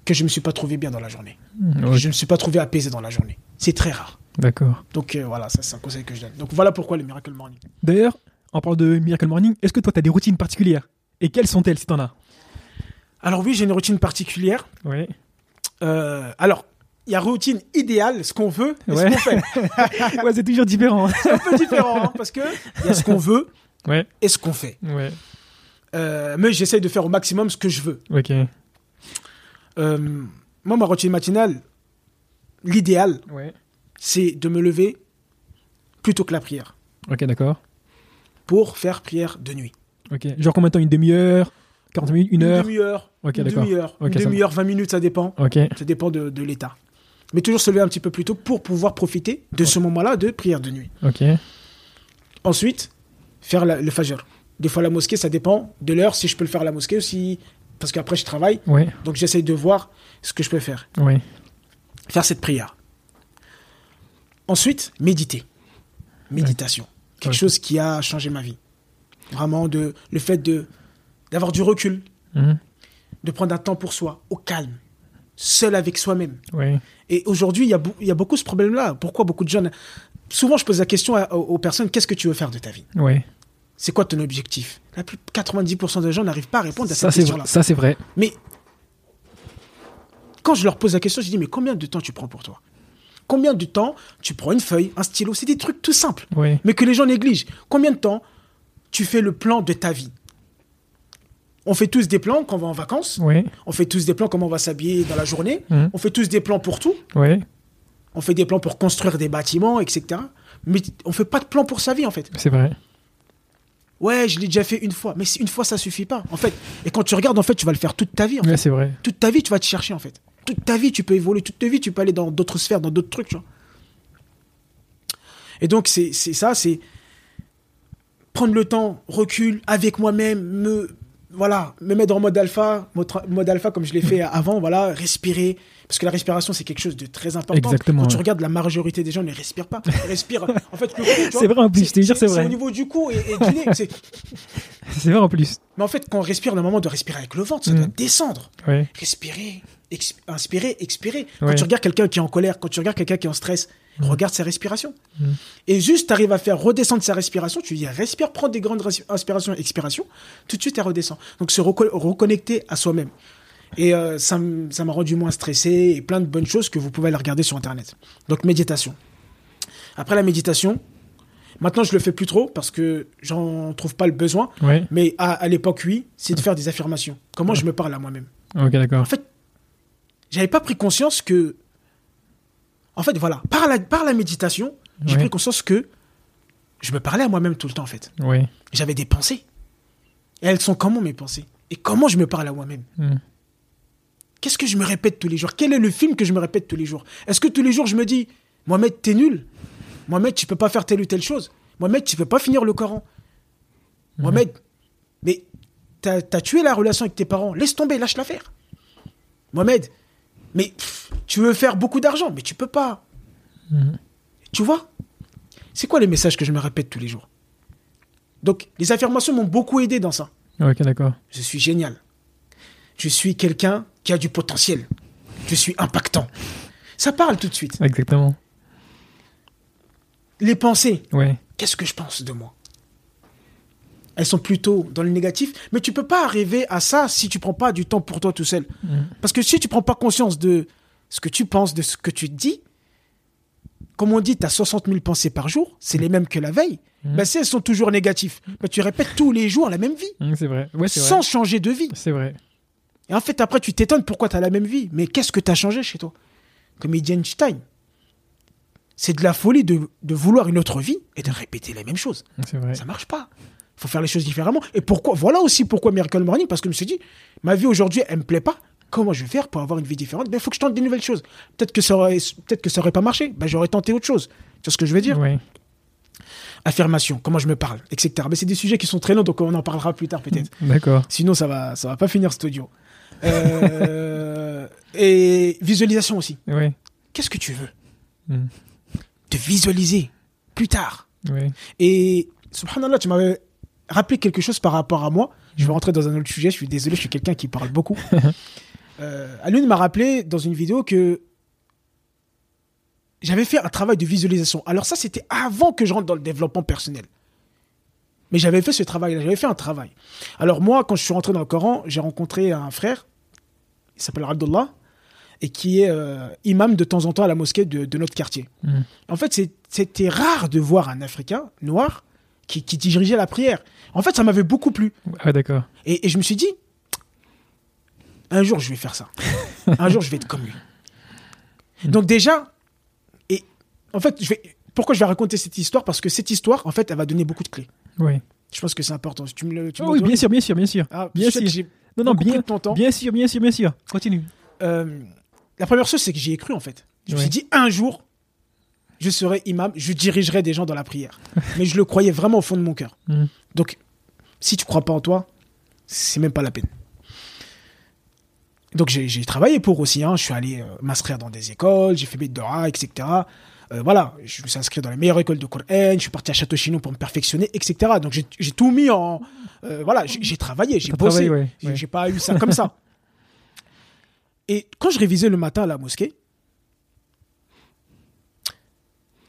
que je me suis pas trouvé bien dans la journée. Hmm, Que ok, je me suis pas trouvé apaisé dans la journée. C'est très rare. D'accord. Donc euh, voilà, ça c'est un conseil que je donne. Donc voilà pourquoi le Miracle Morning. D'ailleurs, en parlant de Miracle Morning, est-ce que toi, tu as des routines particulières? Et quelles sont-elles si t'en as? Alors oui, j'ai une routine particulière. Ouais. Euh, alors, il y a routine idéale, ce qu'on veut et Ouais. ce qu'on fait. ouais, c'est toujours différent. C'est un peu différent hein, parce que il y a ce qu'on veut ouais. et ce qu'on fait. Ouais. Euh, mais j'essaye de faire au maximum ce que je veux. Ok. Euh, moi, ma routine matinale, l'idéal, Ouais. c'est de me lever plutôt que la prière Ok, d'accord. pour faire prière de nuit. Ok. Genre combien de temps? Une demi-heure? 40 minutes Une heure demi-heure. Ok, une demi-heure. Ok, une ça demi-heure, 20 minutes, ça dépend. Ça dépend de, de l'état. Mais toujours se lever un petit peu plus tôt pour pouvoir profiter de ce moment-là de prière de nuit. Ensuite, faire la- le fajr. Des fois, la mosquée, ça dépend de l'heure, si je peux le faire à la mosquée ou si. Parce qu'après, je travaille. Ouais. Donc, j'essaye de voir ce que je peux faire. Ouais. Faire cette prière. Ensuite, méditer. Méditation. Quelque chose qui a changé ma vie. Vraiment, de, le fait de d'avoir du recul, Mhm. de prendre un temps pour soi, au calme, seul avec soi-même. Et aujourd'hui, il y, a y beaucoup ce problème-là. Pourquoi beaucoup de jeunes. Souvent, je pose la question à- aux, aux personnes qu'est-ce que tu veux faire de ta vie? Ouais. C'est quoi ton objectif? La plus 90% des gens n'arrivent pas à répondre à cette question-là. vrai. Ça, c'est vrai. Mais quand je leur pose la question, je dis mais combien de temps tu prends pour toi? Combien de temps tu prends une feuille, un stylo? C'est des trucs tout simples, mais que les gens négligent. Combien de temps tu fais le plan de ta vie? On fait tous des plans quand on va en vacances. On fait tous des plans comment on va s'habiller dans la journée. Mhm. On fait tous des plans pour tout. Ouais. On fait des plans pour construire des bâtiments, etc. Mais on fait pas de plan pour sa vie en fait. C'est vrai. Ouais, je l'ai déjà fait une fois. Mais une fois, ça suffit pas. En fait, et quand tu regardes, en fait, tu vas le faire toute ta vie. En Ouais, fait. c'est vrai. Toute ta vie, tu vas te chercher, en fait. Toute ta vie, tu peux évoluer. Toute ta vie, tu peux aller dans d'autres sphères, dans d'autres trucs, tu vois. Et donc, c'est c'est ça, c'est prendre le temps, recul, avec moi-même, me, voilà, me mettre en mode alpha, mode, alpha comme je l'ai fait avant, voilà, respirer. Parce que la respiration, c'est quelque chose de très important. Exactement, Quand tu ouais. regardes la majorité des gens ne respirent pas. Ils respirent, en fait, C'est vrai, en plus, je te jure, c'est vrai. au niveau du cou et, et du nez. c'est- vrai en plus. Mais en fait, quand on respire, le moment de respirer avec le ventre, ça Mm. doit descendre. Ouais. Respirer, inspirer, expirer. Quand tu regardes quelqu'un qui est en colère, quand tu regardes quelqu'un qui est en stress, regarde sa respiration. Mm. Et juste, tu arrives à faire redescendre sa respiration. Tu dis respire, prends des grandes inspirations, expiration. Tout de suite, elle redescend. Donc, se reco- reconnecter à soi-même. Et euh, ça m'a rendu moins stressé et plein de bonnes choses que vous pouvez aller regarder sur Internet. Donc, méditation. Après la méditation, maintenant, je le fais plus trop parce que j'en trouve pas le besoin. Ouais. Mais à, à l'époque, oui, c'est de faire des affirmations. Comment je me parle à moi-même? Ok, d'accord. En fait, j'avais pas pris conscience que. En fait, voilà, par la, par la méditation, j'ai pris conscience que je me parlais à moi-même tout le temps, en fait. Ouais. J'avais des pensées. Et elles sont comment mes pensées? Et comment je me parle à moi-même? Mm. Qu'est-ce que je me répète tous les jours? Quel est le film que je me répète tous les jours? Est-ce que tous les jours je me dis, Mohamed, t'es nul. Mohamed, tu peux pas faire telle ou telle chose. Mohamed, tu peux pas finir le Coran. Mohamed, mais t'as as tué la relation avec tes parents, laisse tomber, lâche l'affaire. Mohamed, mais pff, tu veux faire beaucoup d'argent, mais tu peux pas. Mhm. Tu vois? C'est quoi les messages que je me répète tous les jours? Donc, les affirmations m'ont beaucoup aidé dans ça. Ok, d'accord. Je suis génial. Je suis quelqu'un qui a du potentiel. Je suis impactant. Ça parle tout de suite. Exactement. Les pensées, Ouais. qu'est-ce que je pense de moi? Elles sont plutôt dans le négatif, mais tu peux pas arriver à ça si tu prends pas du temps pour toi tout seul. Mhm. Parce que si tu prends pas conscience de ce que tu penses, de ce que tu dis, comme on dit, tu as 60 000 pensées par jour, c'est les mêmes que la veille. Mhm. Ben, si elles sont toujours négatives, ben, tu répètes tous les jours la même vie, Mm, c'est vrai. Ouais, sans vrai. changer de vie. C'est vrai. Et en fait, après, tu t'étonnes pourquoi tu as la même vie. Mais qu'est-ce que tu as changé chez toi? Comme il dit Einstein, c'est de la folie de, de vouloir une autre vie et de répéter la même chose. C'est vrai. Ça marche pas. Faut faire les choses différemment. Et pourquoi Voilà aussi pourquoi Miracle Morning, parce que je me suis dit, ma vie aujourd'hui, elle me plaît pas. Comment je vais faire pour avoir une vie différente? Ben, il faut que je tente des nouvelles choses. Peut-être que ça aurait, peut-être que ça aurait pas marché. Ben, j'aurais tenté autre chose. Tu vois ce que je veux dire? Affirmation, comment je me parle, etc. Mais c'est des sujets qui sont très longs, donc on en parlera plus tard peut-être. D'accord. Sinon, ça va, ça va pas finir cet audio. Euh, et visualisation aussi. Ouais. Qu'est-ce que tu veux? Mm. Te visualiser plus tard. Ouais. Et subhanallah, tu m'avais rappelé quelque chose par rapport à moi. Je vais rentrer dans un autre sujet. Je suis désolé, je suis quelqu'un qui parle beaucoup. euh, Alune m'a rappelé dans une vidéo que j'avais fait un travail de visualisation. Alors ça, c'était avant que je rentre dans le développement personnel. Mais j'avais fait ce travail-là, j'avais fait un travail. Alors moi, quand je suis rentré dans le Coran, j'ai rencontré un frère, il s'appelle Abdullah, et qui est euh, imam de temps en temps à la mosquée de, de notre quartier. Mm. En fait, c'était rare de voir un Africain noir qui, qui dirigeait la prière. En fait, ça m'avait beaucoup plu. Ouais, d'accord. Et, et je me suis dit, un jour, je vais faire ça. un jour, je vais être comme lui. Donc déjà, et en fait, je vais, pourquoi je vais raconter cette histoire? Parce que cette histoire, en fait, elle va donner beaucoup de clés. Ouais. Je pense que c'est important. Tu me le, tu me Oh oui, bien sûr, bien sûr, bien sûr. Ah, bien sûr. Non, non, bien, ton temps. bien sûr, bien sûr, bien sûr. Continue. Euh, la première chose, c'est que j'y ai cru en fait. Je me suis dit, un jour, je serai imam, je dirigerai des gens dans la prière. Mais je le croyais vraiment au fond de mon cœur. Mm. Donc, si tu crois pas en toi, c'est même pas la peine. Donc, j'ai travaillé pour aussi. hein. Je suis allé euh, m'inscrire dans des écoles, j'ai fait Bidora, etc. Euh, voilà, je me suis inscrit dans les meilleures écoles de Coran, je suis parti à Château-Chinon pour me perfectionner, etc. Donc, j'ai tout mis en. euh, voilà, j'ai travaillé, j'ai bossé. ouais, ouais. J'ai pas eu ça comme ça. Et quand je révisais le matin à la mosquée,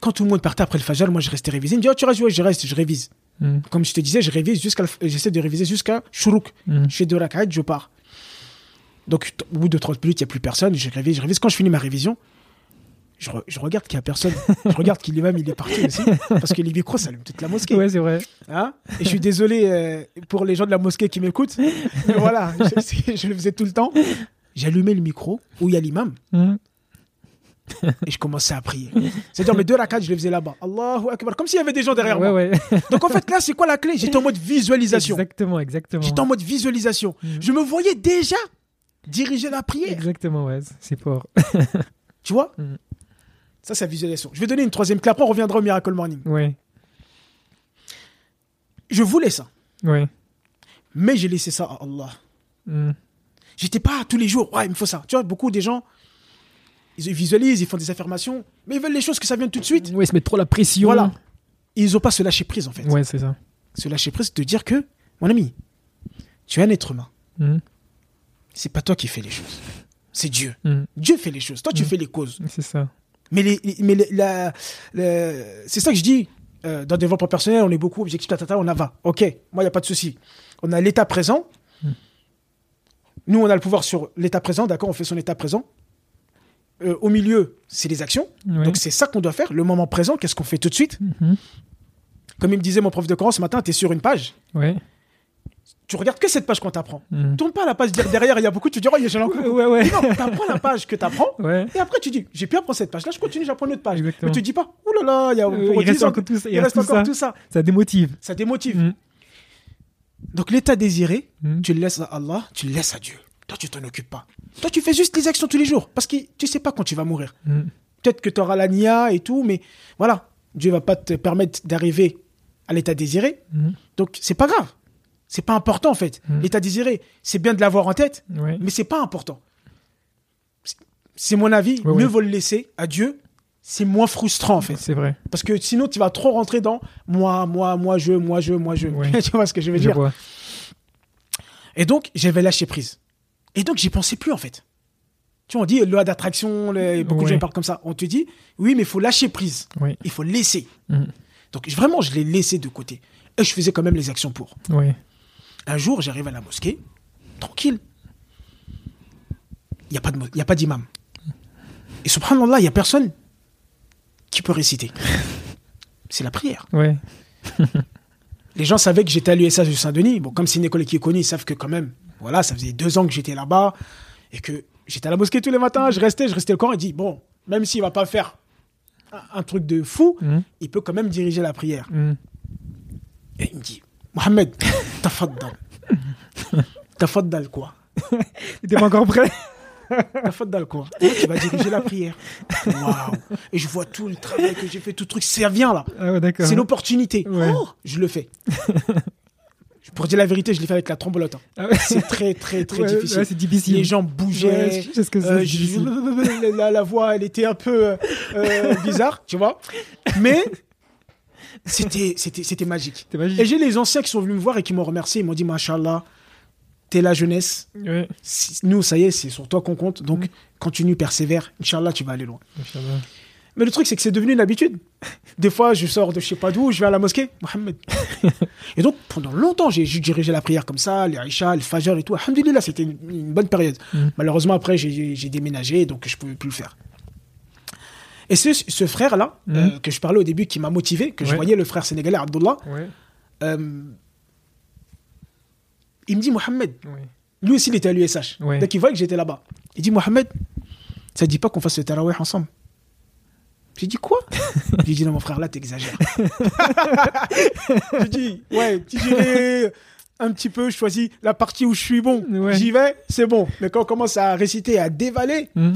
quand tout le monde partait après le Fajr, moi je restais réviser. Il me dit, oh, tu restes, ouais, je reste, je révise. Mm. Comme je te disais, je révise jusqu'à, j'essaie de réviser jusqu'à Shuruk. Mm. Je fais deux rak'at, je pars. Donc, au bout de 30 minutes, il n'y a plus personne. Je révise, je révise. Quand je finis ma révision, je, re- je regarde qu'il n'y a personne. je regarde qu'il est même, il est parti aussi. Parce que les micros, ça allume toute la mosquée. Ouais, c'est vrai. Hein? Et je suis désolé euh, pour les gens de la mosquée qui m'écoutent. Mais voilà, je, je le faisais tout le temps. J'allumais le micro où il y a l'imam. Mm. Et je commençais à prier. C'est-à-dire mes deux rakats, je les faisais là-bas. Allahu Akbar. Comme s'il y avait des gens derrière ouais, moi. ouais. Donc en fait, là, c'est quoi la clé? J'étais en mode visualisation. Exactement, exactement. J'étais en mode visualisation. Mhm. Je me voyais déjà diriger la prière. Exactement, ouais, c'est fort. Tu vois? Mhm. Ça, c'est la visualisation. Je vais donner une troisième clé. Après, on reviendra au Miracle Morning. Ouais, Je voulais ça. ouais. Mais j'ai laissé ça à Allah. Hmm. J'étais pas tous les jours, ouais, il me faut ça. Tu vois, beaucoup des gens, ils visualisent, ils font des affirmations, mais ils veulent les choses que ça vienne tout de suite. Ouais, se mettre trop la pression. Voilà. Et ils ont pas se lâcher prise, en fait. Ouais, c'est ça. Se lâcher prise, c'est de dire que, mon ami, tu es un être humain. Hmm. C'est pas toi qui fais les choses. C'est Dieu. Hmm. Dieu fait les choses. Toi, tu Mm. fais les causes. C'est ça. Mais, les, les- mais les- la- c'est ça que je dis. euh, dans le développement personnel, on est beaucoup objectif, tatata, on en va. Ok, moi, il n'y a pas de souci. On a l'état présent. Mm. Nous, on a le pouvoir sur l'état présent, d'accord On fait son état présent. Euh, au milieu, c'est les actions. Ouais. Donc, c'est ça qu'on doit faire. Le moment présent, qu'est-ce qu'on fait tout de suite Mhm. Comme il me disait mon prof de Coran ce matin, tu es sur une page. Ouais. Tu regardes que cette page qu'on t'apprend. Hmm. Tourne pas la page derrière, il y a beaucoup, tu dis, oh, j'ai encore. Ouais, ouais. Non, t'apprends la page que t'apprends. Ouais. Et après, tu dis, j'ai pu apprendre cette page-là, je continue, j'apprends une autre page. Exactement. Mais tu dis pas, oh là là, il y a, Euh, il reste 10 ans, encore tout ça. il reste encore tout ça. Ça démotive. Ça démotive. Hmm. Donc, l'état désiré, Hmm. tu le laisses à Allah, tu le laisses à Dieu. Toi, tu t'en occupes pas. Toi, tu fais juste les actions tous les jours. Parce que tu sais pas quand tu vas mourir. Hmm. Peut-être que tu auras la nia et tout, mais voilà. Dieu va pas te permettre d'arriver à l'état désiré. Hmm. Donc, c'est pas grave. C'est pas important, en fait. Mm. L'état désiré, c'est bien de l'avoir en tête, Ouais. mais c'est pas important. C'est- mon avis. Ouais, Mieux ouais. vaut le laisser à Dieu. C'est moins frustrant, en fait. C'est vrai. Parce que sinon, tu vas trop rentrer dans moi, moi, moi, je, moi, je, moi, je. Tu vois ce que je veux Je dire? vois. Et donc, j'avais lâché prise. Et donc, j'y pensais plus, en fait. Tu vois, on dit loi d'attraction, beaucoup de Ouais. gens parlent comme ça. On te dit, oui, mais il faut lâcher prise. Oui. Il faut laisser. Hmm. Donc, vraiment, je l'ai laissé de côté. Et je faisais quand même les actions pour. Un jour, j'arrive à la mosquée, tranquille. Il n'y a pas de a d'imam. Et subhanallah, il n'y a personne qui peut réciter. C'est la prière. Ouais. Les gens savaient que j'étais à l'USH de Saint-Denis. Bon, comme c'est une école qui est connue, ils savent que quand même, voilà, ça faisait deux ans que j'étais là-bas et que j'étais à la mosquée tous les matins. Je restais, je restais le camp et dit bon, même s'il va pas faire un, un truc de fou, Hmm. il peut quand même diriger la prière. Hmm. Et il me dit Mohamed, tafaddal. tafaddal quoi? T'es pas encore prêt? Tafaddal quoi? Tu vas diriger la prière. Waouh Et je vois tout le travail que j'ai fait, tout le truc, ça vient là. Ah ouais. C'est l'opportunité. Ouais. Oh, je le fais. Pour dire la vérité, je l'ai fait avec la trembolote. hein. Ah. C'est très, très, très Ouais, difficile. ouais, c'est difficile. Les gens bougeaient. ce que euh, je- la, la voix, elle était un peu euh, euh, bizarre, tu vois. Mais c'était, c'était, c'était magique. Et j'ai les anciens qui sont venus me voir et qui m'ont remercié. Ils m'ont dit, Machallah, t'es la jeunesse. Nous, ça y est, c'est sur toi qu'on compte. Donc, Mm. continue, persévère. Inch'Allah, tu vas aller loin. Inch'Allah. Mais le truc, c'est que c'est devenu une habitude. Des fois, je sors de je sais pas d'où, je vais à la mosquée, Mohamed. et donc, pendant longtemps, j'ai dirigé la prière comme ça, les Aïcha, le Fajr et tout. Alhamdulillah, c'était une, une bonne période. Mm. Malheureusement, après, j'ai déménagé, donc je pouvais plus le faire. Et ce, ce frère-là, Mm. euh, que je parlais au début, qui m'a motivé, que je voyais le frère sénégalais, Abdullah, Ouais. euh, il me dit, Mohamed, Ouais. lui aussi, il était à l'USH. Donc, il voit que j'étais là-bas. Il dit, Mohamed, ça te dit pas qu'on fasse le tarawih ensemble? J'ai dit, quoi? J'ai dit, non, mon frère, là, t'exagères. J'ai dit, ouais, si j'irai un petit peu, je choisis la partie où je suis bon. Ouais. J'y vais, c'est bon. Mais quand on commence à réciter, à dévaler, Hmm.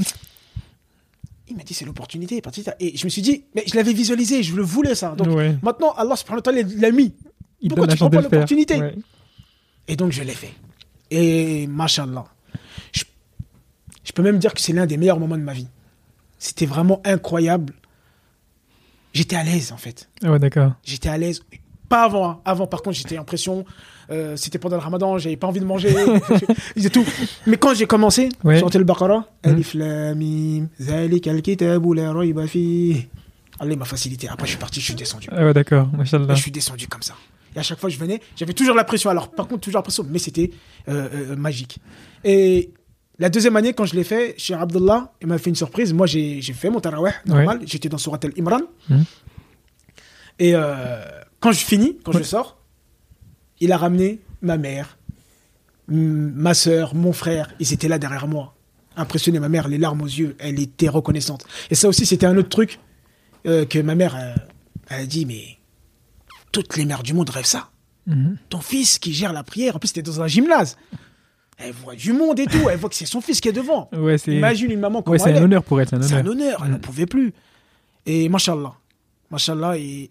il m'a dit, c'est l'opportunité. Et je me suis dit, mais je l'avais visualisé, je le voulais, ça. Donc, Ouais. maintenant, Allah, subhanahu wa l'a mis. Il Pourquoi tu prends pas l'opportunité? Ouais. Et donc, je l'ai fait. Et machallah. Je, je peux même dire que c'est l'un des meilleurs moments de ma vie. C'était vraiment incroyable. J'étais à l'aise, en fait. Ah ouais, d'accord. J'étais à l'aise. Pas avant. hein. Avant, par contre, j'étais en pression. Euh, C'était pendant le ramadan, j'avais pas envie de manger. Tout. Mais quand j'ai commencé, Ouais. chanter le Baqarah, Mhm. Alif Lam Mim, Zalika al-kitabu la rayba fihi. Allah m'a facilité. Après, je suis parti, je suis descendu. Ah ouais, d'accord. Je suis descendu comme ça. Et à chaque fois que je venais, j'avais toujours la pression. Alors, par contre, toujours la pression, mais c'était euh, euh, magique. Et la deuxième année, quand je l'ai fait, chez Abdullah, il m'a fait une surprise. Moi, j'ai fait mon tarawih normal. J'étais dans Surat al-Imran. Mhm. Et euh, quand je finis, quand je sors, il a ramené ma mère, ma soeur, mon frère. Ils étaient là derrière moi. impressionné ma mère, les larmes aux yeux. Elle était reconnaissante. Et ça aussi, c'était un autre truc euh, que ma mère, euh, elle a dit, mais toutes les mères du monde rêvent ça. Mhm. Ton fils qui gère la prière, en plus, c'était dans un gymnase. Elle voit du monde et tout. Elle voit que c'est son fils qui est devant. Ouais, Imagine une maman comme ouais, c'est un honneur pour elle. C'est un C'est un honneur. Elle Mm. n'en pouvait plus. Et machallah. Machallah. Et.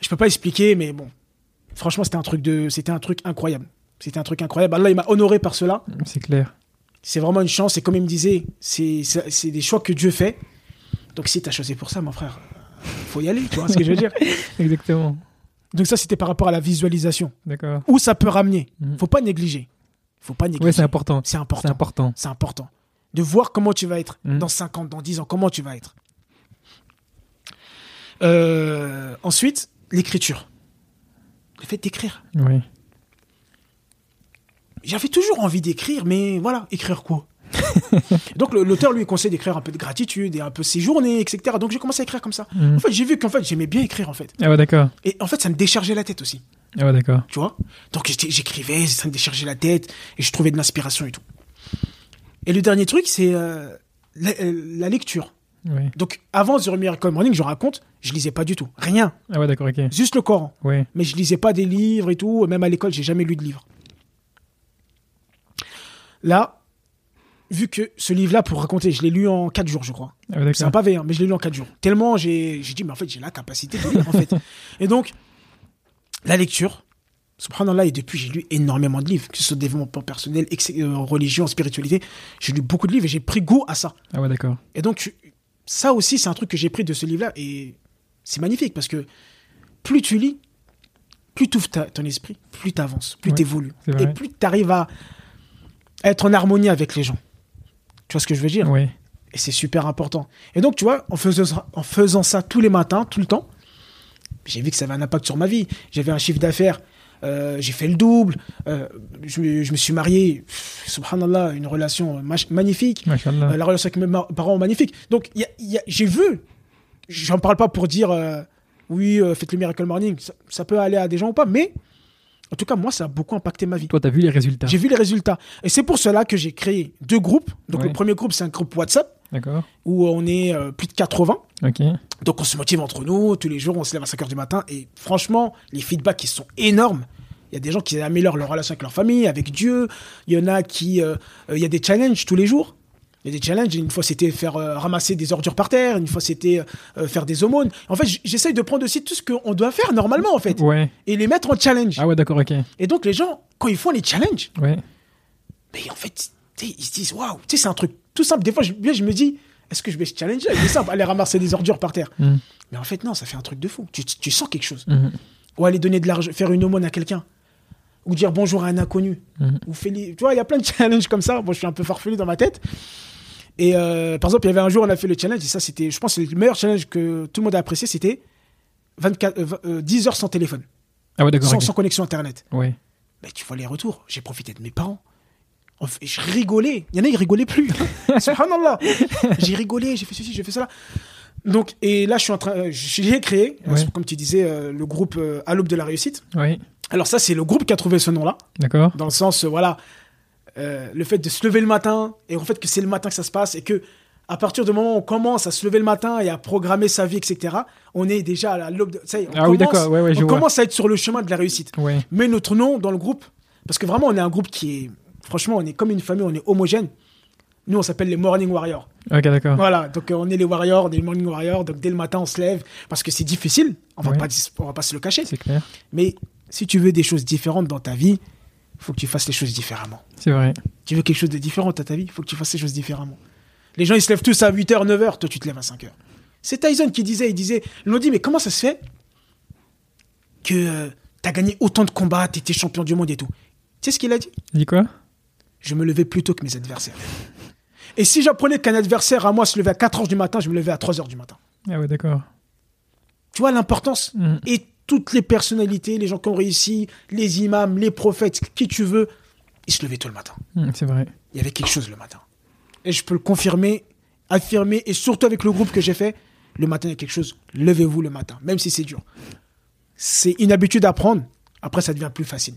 Je peux pas expliquer, mais bon. Franchement, c'était un truc de, c'était un truc incroyable. C'était un truc incroyable. Allah, il m'a honoré par cela. C'est clair. C'est vraiment une chance. Et comme il me disait, c'est, c'est c'est des choix que Dieu fait. Donc si tu as choisi pour ça, mon frère, euh, faut y aller. Tu vois ce que je veux dire Exactement. Donc ça, c'était par rapport à la visualisation. D'accord. Où ça peut ramener. Mhm. Faut pas négliger. Faut pas négliger. Ouais, c'est important. C'est C'est important. C'est important. De voir comment tu vas être Mhm. dans 5 ans, dans 10 ans, comment tu vas être. Euh, ensuite, l'écriture. Le fait d'écrire. Oui. J'avais toujours envie d'écrire, mais voilà, écrire quoi? Donc l'auteur lui conseille d'écrire un peu de gratitude et un peu ses journées, etc. Donc j'ai commencé à écrire comme ça. Mhm. En fait, j'ai vu qu'en fait j'aimais bien écrire en fait. Ah ouais, d'accord. Et en fait, ça me déchargeait la tête aussi. Ah ouais, d'accord. tu vois? Donc j'écrivais, ça me déchargeait la tête, et je trouvais de l'inspiration et tout. Et le dernier truc, c'est euh, la, euh, la lecture. Donc avant The Miracle Morning, je raconte, je lisais pas du tout, rien, Ah ouais, d'accord, ok. juste le Coran. Ouais. Mais je lisais pas des livres et tout, même à l'école, j'ai jamais lu de livre. Là, vu que ce livre-là, pour raconter, je l'ai lu en 4 jours, je crois. Ah C'est un pavé, hein, mais je l'ai lu en 4 jours. Tellement j'ai dit, mais en fait, j'ai la capacité de lire, en fait. Et donc, la lecture, subhanallah, et depuis, j'ai lu énormément de livres, que ce soit développement personnel, euh, religion, spiritualité. J'ai lu beaucoup de livres et j'ai pris goût à ça. Ah ouais, d'accord. Et donc, ça aussi, c'est un truc que j'ai pris de ce livre-là, et c'est magnifique, parce que plus tu lis, plus tu ouvres ton esprit, plus tu avances, plus Ouais, tu évolues, et plus tu arrives à être en harmonie avec les gens. Tu vois ce que je veux dire Ouais. et c'est super important. Et donc, tu vois, en faisant, ça- en faisant ça tous les matins, tout le temps, j'ai vu que ça avait un impact sur ma vie. J'avais un chiffre d'affaires, euh, j'ai fait le double, euh, je, me, je me suis marié, pff, subhanallah, une relation magnifique, euh, la relation avec mes parents magnifique. Donc, il y a- il y a- j'ai vu, j'en parle pas pour dire, oui, faites le Miracle Morning, ça, ça peut aller à des gens ou pas, mais en tout cas, moi, ça a beaucoup impacté ma vie. Toi, t'as vu les résultats? J'ai vu les résultats. Et c'est pour cela que j'ai créé deux groupes. Donc, Ouais. le premier groupe, c'est un groupe WhatsApp D'accord. où on est euh, plus de 80. Ok. Donc on se motive entre nous, tous les jours on se lève à 5h du matin et franchement les feedbacks ils sont énormes. Il y a des gens qui améliorent leur relation avec leur famille, avec Dieu. Il y en a qui... euh, euh, il y a des challenges tous les jours. Il y a des challenges. Une fois c'était faire euh, ramasser des ordures par terre, une fois c'était euh, faire des aumônes. En fait j'essaye de prendre aussi tout ce qu'on doit faire normalement en fait Ouais. et les mettre en challenge. Ah ouais, d'accord, ok. Et donc les gens quand ils font les challenges, Ouais. mais en fait ils se disent waouh, tu sais c'est un truc tout simple. Des fois je, je me dis est-ce que je vais se challenger? C'est simple, aller ramasser des ordures par terre. Mhm. Mais en fait, non, ça fait un truc de fou. Tu, tu- tu sens quelque chose. Mhm. Ou aller donner de l'argent, faire une aumône à quelqu'un. Ou dire bonjour à un inconnu. Mhm. Ou Tu vois, il y a plein de challenges comme ça. Moi, je suis un peu farfelu dans ma tête. Et euh, par exemple, il y avait un jour, on a fait le challenge. Et ça, c'était, je pense, le meilleur challenge que tout le monde a apprécié. C'était 24, euh, vingt- euh, 10 heures sans téléphone. Ah ouais, d'accord, Sans, sans connexion Internet. Ouais. Mais tu vois les retours. J'ai profité de mes parents. Je rigolais. Il y en a, ils rigolaient plus. Subhanallah. J'ai rigolé, j'ai fait ceci, j'ai fait cela. Donc, et là, je suis en train, euh, j'ai créé, euh, comme tu disais, euh, le groupe euh, à l'aube de la réussite. Ouais. Alors ça, c'est le groupe qui a trouvé ce nom-là, D'accord. dans le sens, euh, voilà, euh, le fait de se lever le matin, et en fait que c'est le matin que ça se passe, et que à partir du moment où on commence à se lever le matin et à programmer sa vie, etc., on est déjà à l'aube de... Ça y est, on Ah oui, commence- d'accord, ouais, ouais, on commence à être sur le chemin de la réussite Ouais. mais notre nom dans le groupe, parce que vraiment on est un groupe qui est, franchement, on est comme une famille, on est homogène. Nous, on s'appelle les Morning Warriors. Ok, d'accord. Voilà, donc euh, on est les Warriors, on est les Morning Warriors. Donc dès le matin, on se lève parce que c'est difficile. On va pas, on va pas se le cacher. C'est clair. Mais si tu veux des choses différentes dans ta vie, faut que tu fasses les choses différemment. C'est vrai. Tu veux quelque chose de différent dans ta vie, il faut que tu fasses les choses différemment. Les gens, ils se lèvent tous à 8h, 9h, toi, tu te lèves à 5h. C'est Tyson qui disait, il disait, ils l'ont dit, mais comment ça se fait que euh, t'as gagné autant de combats, t'étais champion du monde et tout? Tu sais ce qu'il a dit? Il dit quoi? Je me levais plus tôt que mes adversaires. Et si j'apprenais qu'un adversaire à moi se levait à 4h du matin, je me levais à 3h du matin. Ah ouais, d'accord. Tu vois l'importance? Et toutes les personnalités, les gens qui ont réussi, les imams, les prophètes, qui tu veux, ils se levaient tôt le matin. Mhm, C'est vrai. il y avait quelque chose le matin. Et je peux le confirmer, affirmer, et surtout avec le groupe que j'ai fait, le matin, il y a quelque chose. Levez-vous le matin, même si c'est dur. C'est une habitude à prendre. Après, ça devient plus facile.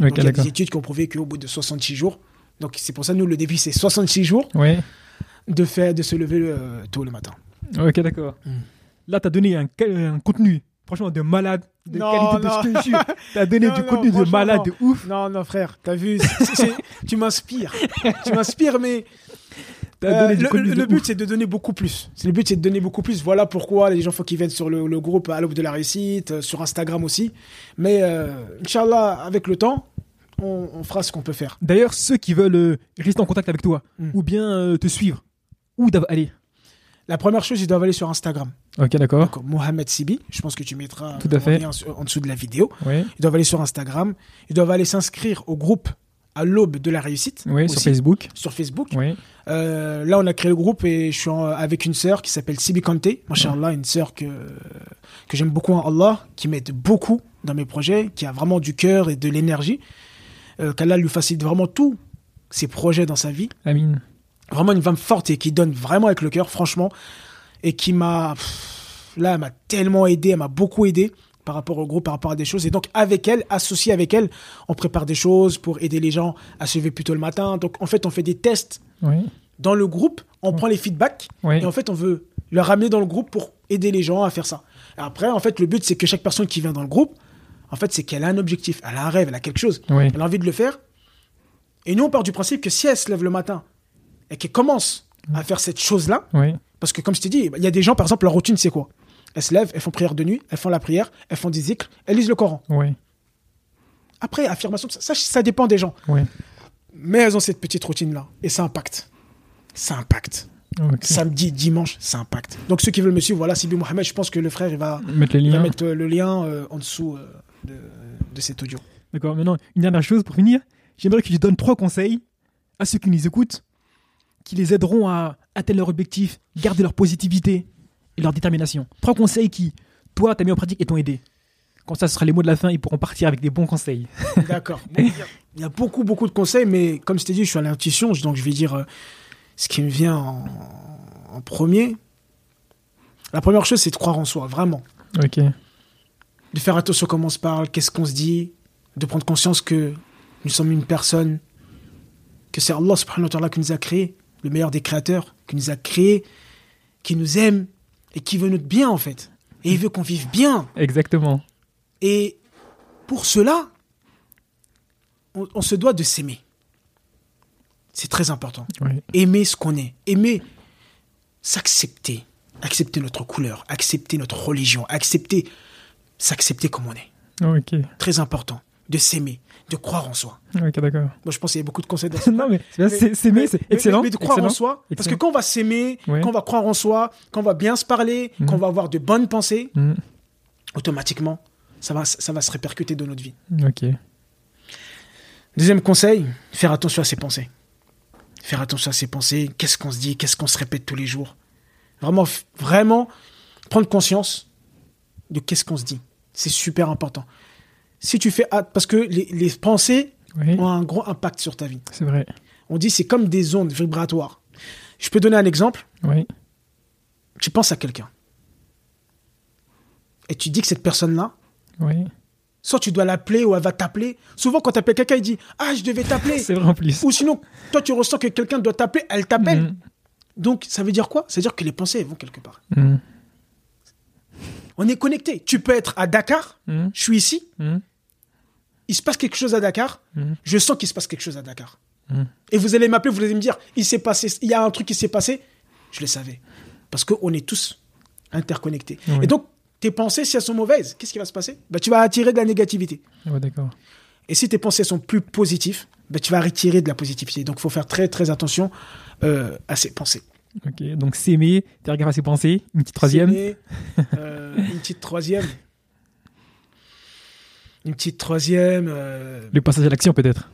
Ok, Donc, il y a d'accord. des études qui ont prouvé qu'au bout de 66 jours, Donc c'est pour ça, nous, le défi, c'est 66 jours de, faire, de se lever euh, tôt le matin. Ok, d'accord. Mm. Là, t'as donné un, quel- un contenu, franchement, de malade, de Non, qualité de je te jure. T'as donné Non, du contenu de malade, de ouf. Non, non, frère, t'as vu, tu m'inspires. tu m'inspires, mais euh, le, but, c'est de donner beaucoup plus. Le but, c'est de donner beaucoup plus. Voilà pourquoi les gens, faut qu'ils viennent sur le, le groupe à l'aube de la réussite, euh, sur Instagram aussi. Mais, euh, Inch'Allah, avec le temps, on, on fera ce qu'on peut faire. D'ailleurs, ceux qui veulent euh, rester en contact avec toi, Mm. ou bien te suivre, où doivent aller? La première chose, ils doivent aller sur Instagram. Ok, d'accord. Mohamed Sibi, je pense que tu mettras Tout à fait. en lien sur- en dessous de la vidéo. Ouais. Ils doivent aller sur Instagram. Ils doivent aller s'inscrire au groupe à l'aube de la réussite. Aussi, sur Facebook. sur Facebook. Ouais. Euh, là, on a créé le groupe et je suis en- avec une sœur qui s'appelle Sibi Kanté. Machallah, une sœur que, que j'aime beaucoup en Allah, qui m'aide beaucoup dans mes projets, qui a vraiment du cœur et de l'énergie. Euh, Qu'Allah lui facilite vraiment tous ses projets dans sa vie. Amine. Vraiment une femme forte et qui donne vraiment avec le cœur, franchement. Et qui m'a. Là, elle m'a tellement aidé, elle m'a beaucoup aidé par rapport au groupe, par rapport à des choses. Et donc, avec elle, associé avec elle, on prépare des choses pour aider les gens à se lever plus tôt le matin. Donc, en fait, on fait des tests dans le groupe, on prend les feedbacks et en fait on veut le ramener dans le groupe pour aider les gens à faire ça. Et après en fait le but c'est que chaque personne qui vient dans le groupe, en fait c'est qu'elle a un objectif, elle a un rêve, elle a quelque chose, elle a envie de le faire. Et nous on part du principe que si elle se lève le matin et qu'elle commence à faire cette chose-là, parce que comme je t'ai dit, il y a des gens par exemple leur routine c'est quoi? Elles se lèvent, elles font prière de nuit, elles font la prière, elles font des zikrs, elles lisent le Coran. Après affirmation, ça, ça, ça dépend des gens. Mais elles ont cette petite routine-là et ça impacte. Ça impacte. Samedi, dimanche, ça impacte. Donc ceux qui veulent me suivre, voilà, Sibi Mohamed, je pense que le frère, il va, Mettre les il va liens. mettre euh, le lien euh, en dessous euh, de, de cet audio. D'accord. Maintenant, une dernière chose pour finir. J'aimerais que tu donnes trois conseils à ceux qui nous écoutent, qui les aideront à atteindre leur objectif, garder leur positivité et leur détermination. Trois conseils qui, toi, t'as mis en pratique et t'ont aidé. Comme ça, ce sera les mots de la fin. Ils pourront partir avec des bons conseils. D'accord. Bon, il y a- il y a beaucoup, beaucoup de conseils, mais comme je t'ai dit, je suis à l'intuition, donc je vais dire euh, ce qui me vient en, en premier. La première chose, c'est de croire en soi, vraiment. Ok. De faire attention à comment on se parle, qu'est-ce qu'on se dit, de prendre conscience que nous sommes une personne, que c'est Allah subhanahu wa ta'ala qui nous a créés, le meilleur des créateurs, qui nous a créés, qui nous aime et qui veut notre bien en fait. Et il veut qu'on vive bien. Exactement. Et pour cela, on, on se doit de s'aimer. C'est très important. Aimer ce qu'on est. Aimer s'accepter. Accepter notre couleur. Accepter notre religion. Accepter. S'accepter comme on est. Très important. De s'aimer. De croire en soi. Ok, d'accord. Moi, je pense qu'il y a beaucoup de conseils dans ce non, mais s'aimer, c'est excellent. Mais, de croire en excellent. soi. Parce que quand on va s'aimer, Ouais. quand on va croire en soi, quand on va bien se parler, Mhm. quand on va avoir de bonnes pensées, Mm. automatiquement, ça va, ça va se répercuter dans notre vie. Ok. Deuxième conseil, faire attention à ses pensées. Faire attention à ses pensées, qu'est-ce qu'on se dit, qu'est-ce qu'on se répète tous les jours. Vraiment, vraiment prendre conscience de qu'est-ce qu'on se dit. C'est super important. Si tu fais hâte, parce que les, les pensées Oui, ont un gros impact sur ta vie. c'est vrai. On dit c'est comme des ondes vibratoires. Je peux donner un exemple. Oui. Tu penses à quelqu'un. Et tu dis que cette personne-là, Oui. soit tu dois l'appeler ou elle va t'appeler. Souvent, quand tu appelles quelqu'un, il dit Ah, je devais t'appeler. C'est vrai en plus. Ou sinon, toi, tu ressens que quelqu'un doit t'appeler, elle t'appelle. Mm. Donc, ça veut dire quoi? Ça veut dire que les pensées, elles vont quelque part. Mm. On est connecté. Tu peux être à Dakar, Mm. je suis ici, Mm. il se passe quelque chose à Dakar, Mm. je sens qu'il se passe quelque chose à Dakar. Et vous allez m'appeler, vous allez me dire Il s'est passé, il y a un truc qui s'est passé. Je le savais. Parce qu'on est tous interconnectés. Oui. Et donc, tes pensées, si elles sont mauvaises, qu'est-ce qui va se passer? Bah, Tu vas attirer de la négativité. Ouais, d'accord. Et si tes pensées sont plus positives, bah, tu vas retirer de la positivité. Donc, il faut faire très, très attention euh, à ses pensées. Ok. Donc s'aimer, faire gaffe à ses pensées. Une petite troisième. Euh, une petite troisième. Une petite troisième. euh, Le passage à l'action peut-être.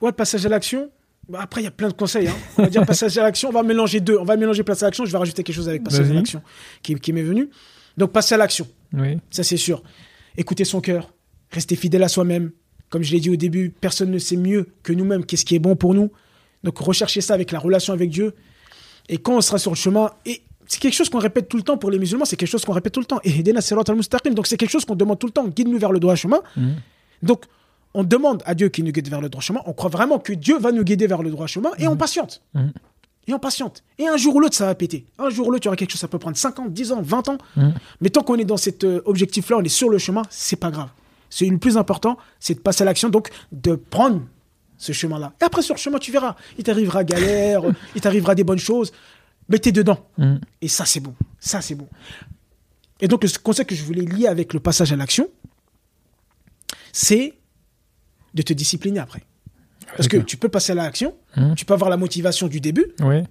Ouais, passage à l'action. Bah, après, il y a plein de conseils. hein. On va dire passage à l'action. On va mélanger deux. On va mélanger passage à l'action. Je vais rajouter quelque chose avec passage à l'action qui, qui m'est venu. Donc, passer à l'action. Oui. Ça, c'est sûr. Écouter son cœur. Rester fidèle à soi-même. Comme je l'ai dit au début, personne ne sait mieux que nous-mêmes qu'est-ce qui est bon pour nous. Donc, rechercher ça avec la relation avec Dieu. Et quand on sera sur le chemin, et c'est quelque chose qu'on répète tout le temps pour les musulmans, c'est quelque chose qu'on répète tout le temps. Et al-Mustaqim. Donc, c'est quelque chose qu'on demande tout le temps. Guide-nous vers le droit chemin. Mm. Donc, on demande à Dieu qu'il nous guide vers le droit chemin, on croit vraiment que Dieu va nous guider vers le droit chemin et on patiente. Mhm. Et on patiente. Et un jour ou l'autre, ça va péter. Un jour ou l'autre, il y aura quelque chose, ça peut prendre 5 ans, 10 ans, 20 ans. Mhm. Mais tant qu'on est dans cet euh, objectif-là, on est sur le chemin, c'est pas grave. C'est le plus important, c'est de passer à l'action, donc de prendre ce chemin-là. Et après, sur le chemin, tu verras. Il t'arrivera galère, il t'arrivera des bonnes choses, mais t'es dedans. Mhm. Et ça, c'est bon. Ça, c'est bon. Et donc, le conseil que je voulais lier avec le passage à l'action, c'est de te discipliner après. Parce que tu peux passer à l'action, Mhm. tu peux avoir la motivation du début, Ouais,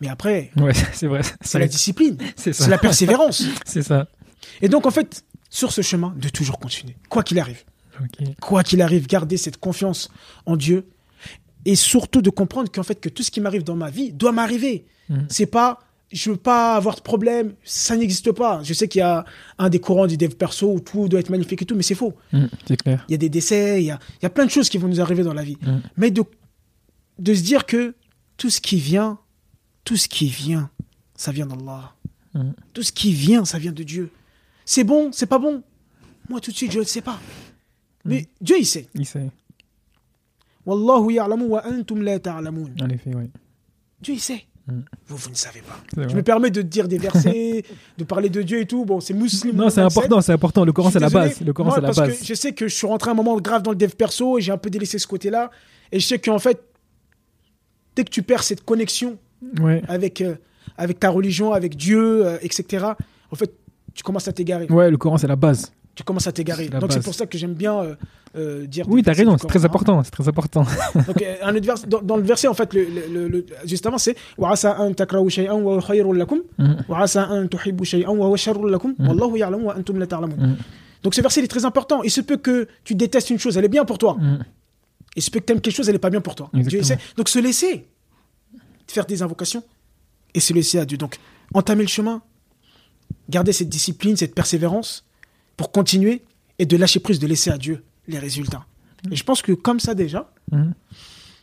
mais après, ouais, c'est vrai. c'est la discipline, C'est ça. c'est la persévérance. C'est ça. Et donc, en fait, sur ce chemin, de toujours continuer, quoi qu'il arrive. Quoi qu'il arrive, garder cette confiance en Dieu. Et surtout de comprendre qu'en fait, que tout ce qui m'arrive dans ma vie doit m'arriver. Mhm. C'est pas, je veux pas avoir de problème, ça n'existe pas. Je sais qu'il y a un des courants du dev perso où tout doit être magnifique et tout, mais c'est faux. Mhm, C'est clair. Il y a des décès, il y a, il y a plein de choses qui vont nous arriver dans la vie. Mhm. Mais de, de se dire que tout ce qui vient, tout ce qui vient, ça vient d'Allah. Tout ce qui vient, ça vient de Dieu. C'est bon, c'est pas bon? Moi, tout de suite, je ne sais pas. Mais Dieu, il sait. Il sait. Wallahu ya'lamu wa antum la ta'lamun. En effet, oui. Dieu, il sait. Mhm. Vous, vous ne savez pas. Je me permets de dire des versets, de parler de Dieu et tout. Bon, c'est musulman. Non, c'est important, c'est important. Le Coran, c'est la base. Le Coran, c'est la parce base. que je sais que je suis rentré à un moment grave dans le dev perso et j'ai un peu délaissé ce côté-là. Et je sais qu'en fait, dès que tu perds cette connexion Ouais. avec, euh, avec ta religion, avec Dieu, euh, etc., en fait, tu commences à t'égarer. Ouais, le Coran, c'est la base Tu commences à t'égarer. C'est la Donc c'est base. pour ça que j'aime bien euh, euh, dire. Oui, des t'as versets raison, du c'est très Coran, hein. important. C'est très important. Donc, euh, un autre vers- dans, dans le verset, en fait, le, le- le- le- juste avant, c'est وَعَسَىٰ أَن تَكْرَهُوا شَيْئًا وَهُوَ خَيْرٌ لَكُمْ Mhm. وَعَسَىٰ أَن تُحِبُّوا شَيْئًا وَهُوَ شَرٌ لَكُمْ وَاللَّهُ يَعْلَمُ وَأَنتُمْ لَا تَعْلَمُونَ Mhm. Donc ce verset il est très important. Il se peut que tu détestes une chose, elle est bien pour toi. Mhm. Il se peut que tu aimes quelque chose, elle n'est pas bien pour toi. Exactement. Dieu sait. Donc se laisser faire des invocations et se laisser à Dieu. Donc entamer le chemin, garder cette discipline, cette persévérance pour continuer et de lâcher prise, de laisser à Dieu les résultats. Et je pense que comme ça déjà, Mhm.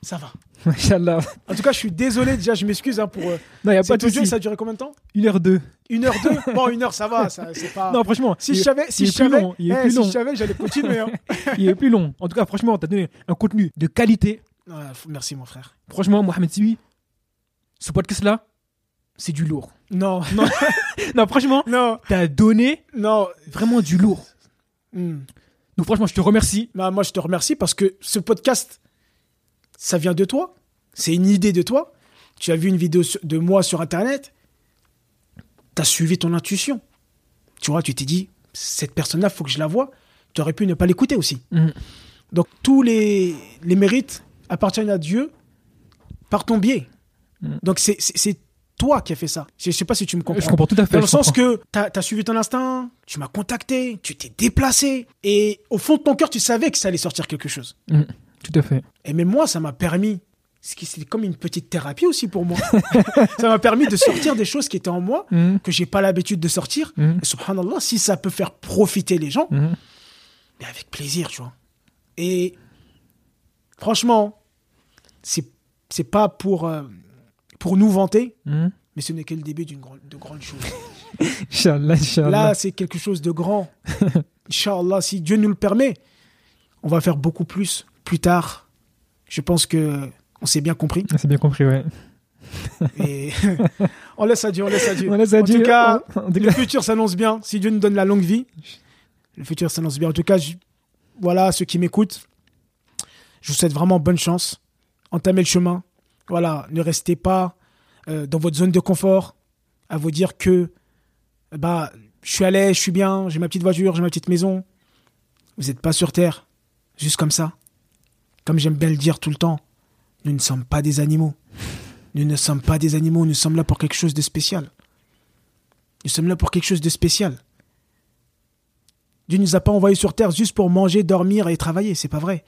ça va. Inch'Allah. En tout cas, je suis désolé déjà, je m'excuse hein, pour... euh, Non, il n'y a pas de audio, ça a duré combien de temps? Une heure deux. Une heure deux? Bon, une heure, ça va, ça, c'est pas... Non, franchement. si il- je savais, si il je savais, long. Il est eh, plus si long. je savais, j'allais continuer. hein. Il est plus long. En tout cas, franchement, t'as donné un contenu de qualité. Ouais, merci mon frère. Franchement, Mohamed Sibi, ce podcast-là, c'est du lourd. Non, Non, non franchement, non, t'as donné non. vraiment du lourd. Hmm. Donc, franchement, je te remercie. Bah, moi, je te remercie parce que ce podcast, ça vient de toi. C'est une idée de toi. Tu as vu une vidéo de moi sur Internet. Tu as suivi ton intuition. Tu vois, tu t'es dit, cette personne-là, faut que je la vois. Tu aurais pu ne pas l'écouter aussi. Mhm. Donc, tous les, les mérites appartiennent à Dieu par ton biais. Mhm. Donc, c'est toi qui as fait ça. Je ne sais pas si tu me comprends. Je comprends tout à fait. Dans le je sens comprends. que tu as, suivi ton instinct, tu m'as contacté, tu t'es déplacé, et au fond de ton cœur, tu savais que ça allait sortir quelque chose. Mhm. Tout à fait. Et même moi, ça m'a permis, c'est comme une petite thérapie aussi pour moi, ça m'a permis de sortir des choses qui étaient en moi, Mhm. que j'ai pas l'habitude de sortir. Mhm. Et subhanallah, si ça peut faire profiter les gens, Mhm. mais avec plaisir, tu vois. Et franchement, c'est c'est pas pour, euh, pour nous vanter, Mhm. mais ce n'est que le début d'une grande, de choses. Inch'Allah, Inch'Allah. Là, c'est quelque chose de grand. Inch'Allah, si Dieu nous le permet, on va faire beaucoup plus plus tard. Je pense que on s'est bien compris. C'est bien compris, ouais. Et on laisse à Dieu, on laisse à Dieu. On laisse à en Dieu. tout cas, le futur s'annonce bien. Si Dieu nous donne la longue vie, le futur s'annonce bien. En tout cas, je- voilà, ceux qui m'écoutent, je vous souhaite vraiment bonne chance. Entamez le chemin. Voilà, ne restez pas euh, dans votre zone de confort à vous dire que bah, je suis à l'aise, je suis bien, j'ai ma petite voiture, j'ai ma petite maison. Vous n'êtes pas sur Terre, juste comme ça. Comme j'aime bien le dire tout le temps, nous ne sommes pas des animaux. Nous ne sommes pas des animaux, nous sommes là pour quelque chose de spécial. Nous sommes là pour quelque chose de spécial. Dieu ne nous a pas envoyés sur terre juste pour manger, dormir et travailler, c'est pas vrai.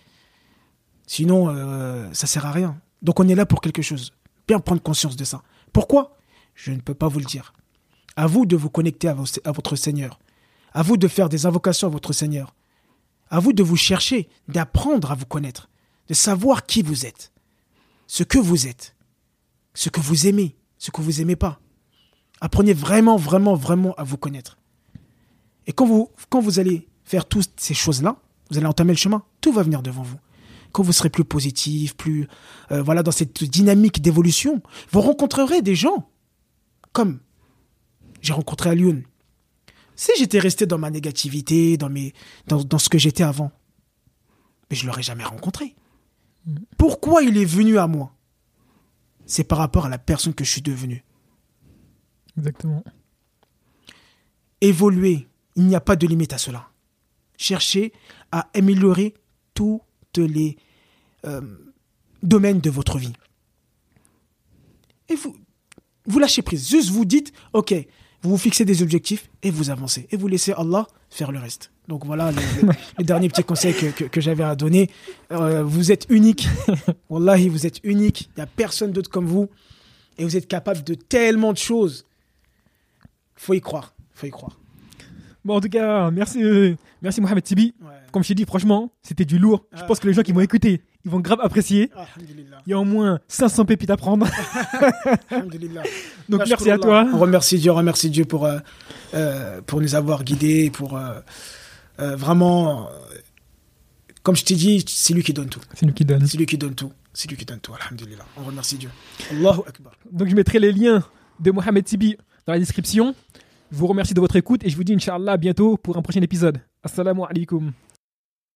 Sinon, euh, ça sert à rien. Donc on est là pour quelque chose. Bien prendre conscience de ça. Pourquoi? Je ne peux pas vous le dire. À vous de vous connecter à, votre Seigneur. À vous de faire des invocations à votre Seigneur. À vous de vous chercher, d'apprendre à vous connaître, de savoir qui vous êtes, ce que vous êtes, ce que vous aimez, ce que vous aimez pas. Apprenez vraiment, vraiment, vraiment à vous connaître. Et quand vous, quand vous allez faire toutes ces choses-là, Vous allez entamer le chemin. Tout va venir devant vous. Quand vous serez plus positif, plus euh, voilà dans cette dynamique d'évolution, vous rencontrerez des gens comme j'ai rencontré Alioun. Si j'étais resté dans ma négativité, dans mes dans, dans ce que j'étais avant, mais je l'aurais jamais rencontré. Pourquoi il est venu à moi? C'est par rapport à la personne que je suis devenu. Exactement. Évoluer, il n'y a pas de limite à cela. Cherchez à améliorer toutes les euh, domaines de votre vie. Et vous, vous lâchez prise. Juste vous dites, ok, vous vous fixez des objectifs et vous avancez. Et vous laissez Allah faire le reste. Donc voilà le, le- le dernier petit conseil que, que- que j'avais à donner. Euh, vous êtes unique. Wallahi, vous êtes unique. Il n'y a personne d'autre comme vous. Et vous êtes capable de tellement de choses. Faut y croire. Faut y croire. Bon, en tout cas, merci, euh, merci Mohamed Tibi. Comme je t'ai dit, franchement, c'était du lourd. Je Ah. pense que les gens qui vont écouter, ils vont grave apprécier. Il y a au moins 500 pépites à prendre. Donc merci à toi. On remercie Dieu, on remercie Dieu pour, euh, euh, pour nous avoir guidés, pour euh, euh, vraiment, comme je t'ai dit, c'est lui qui donne tout. C'est nous qui donne. C'est lui qui donne tout. C'est lui qui donne tout. Alhamdulillah. On remercie Dieu. Allahu Akbar. Donc je mettrai les liens de Mohamed Tibi dans la description. Je vous remercie de votre écoute et je vous dis Inch'Allah bientôt pour un prochain épisode. Assalamu alaikum.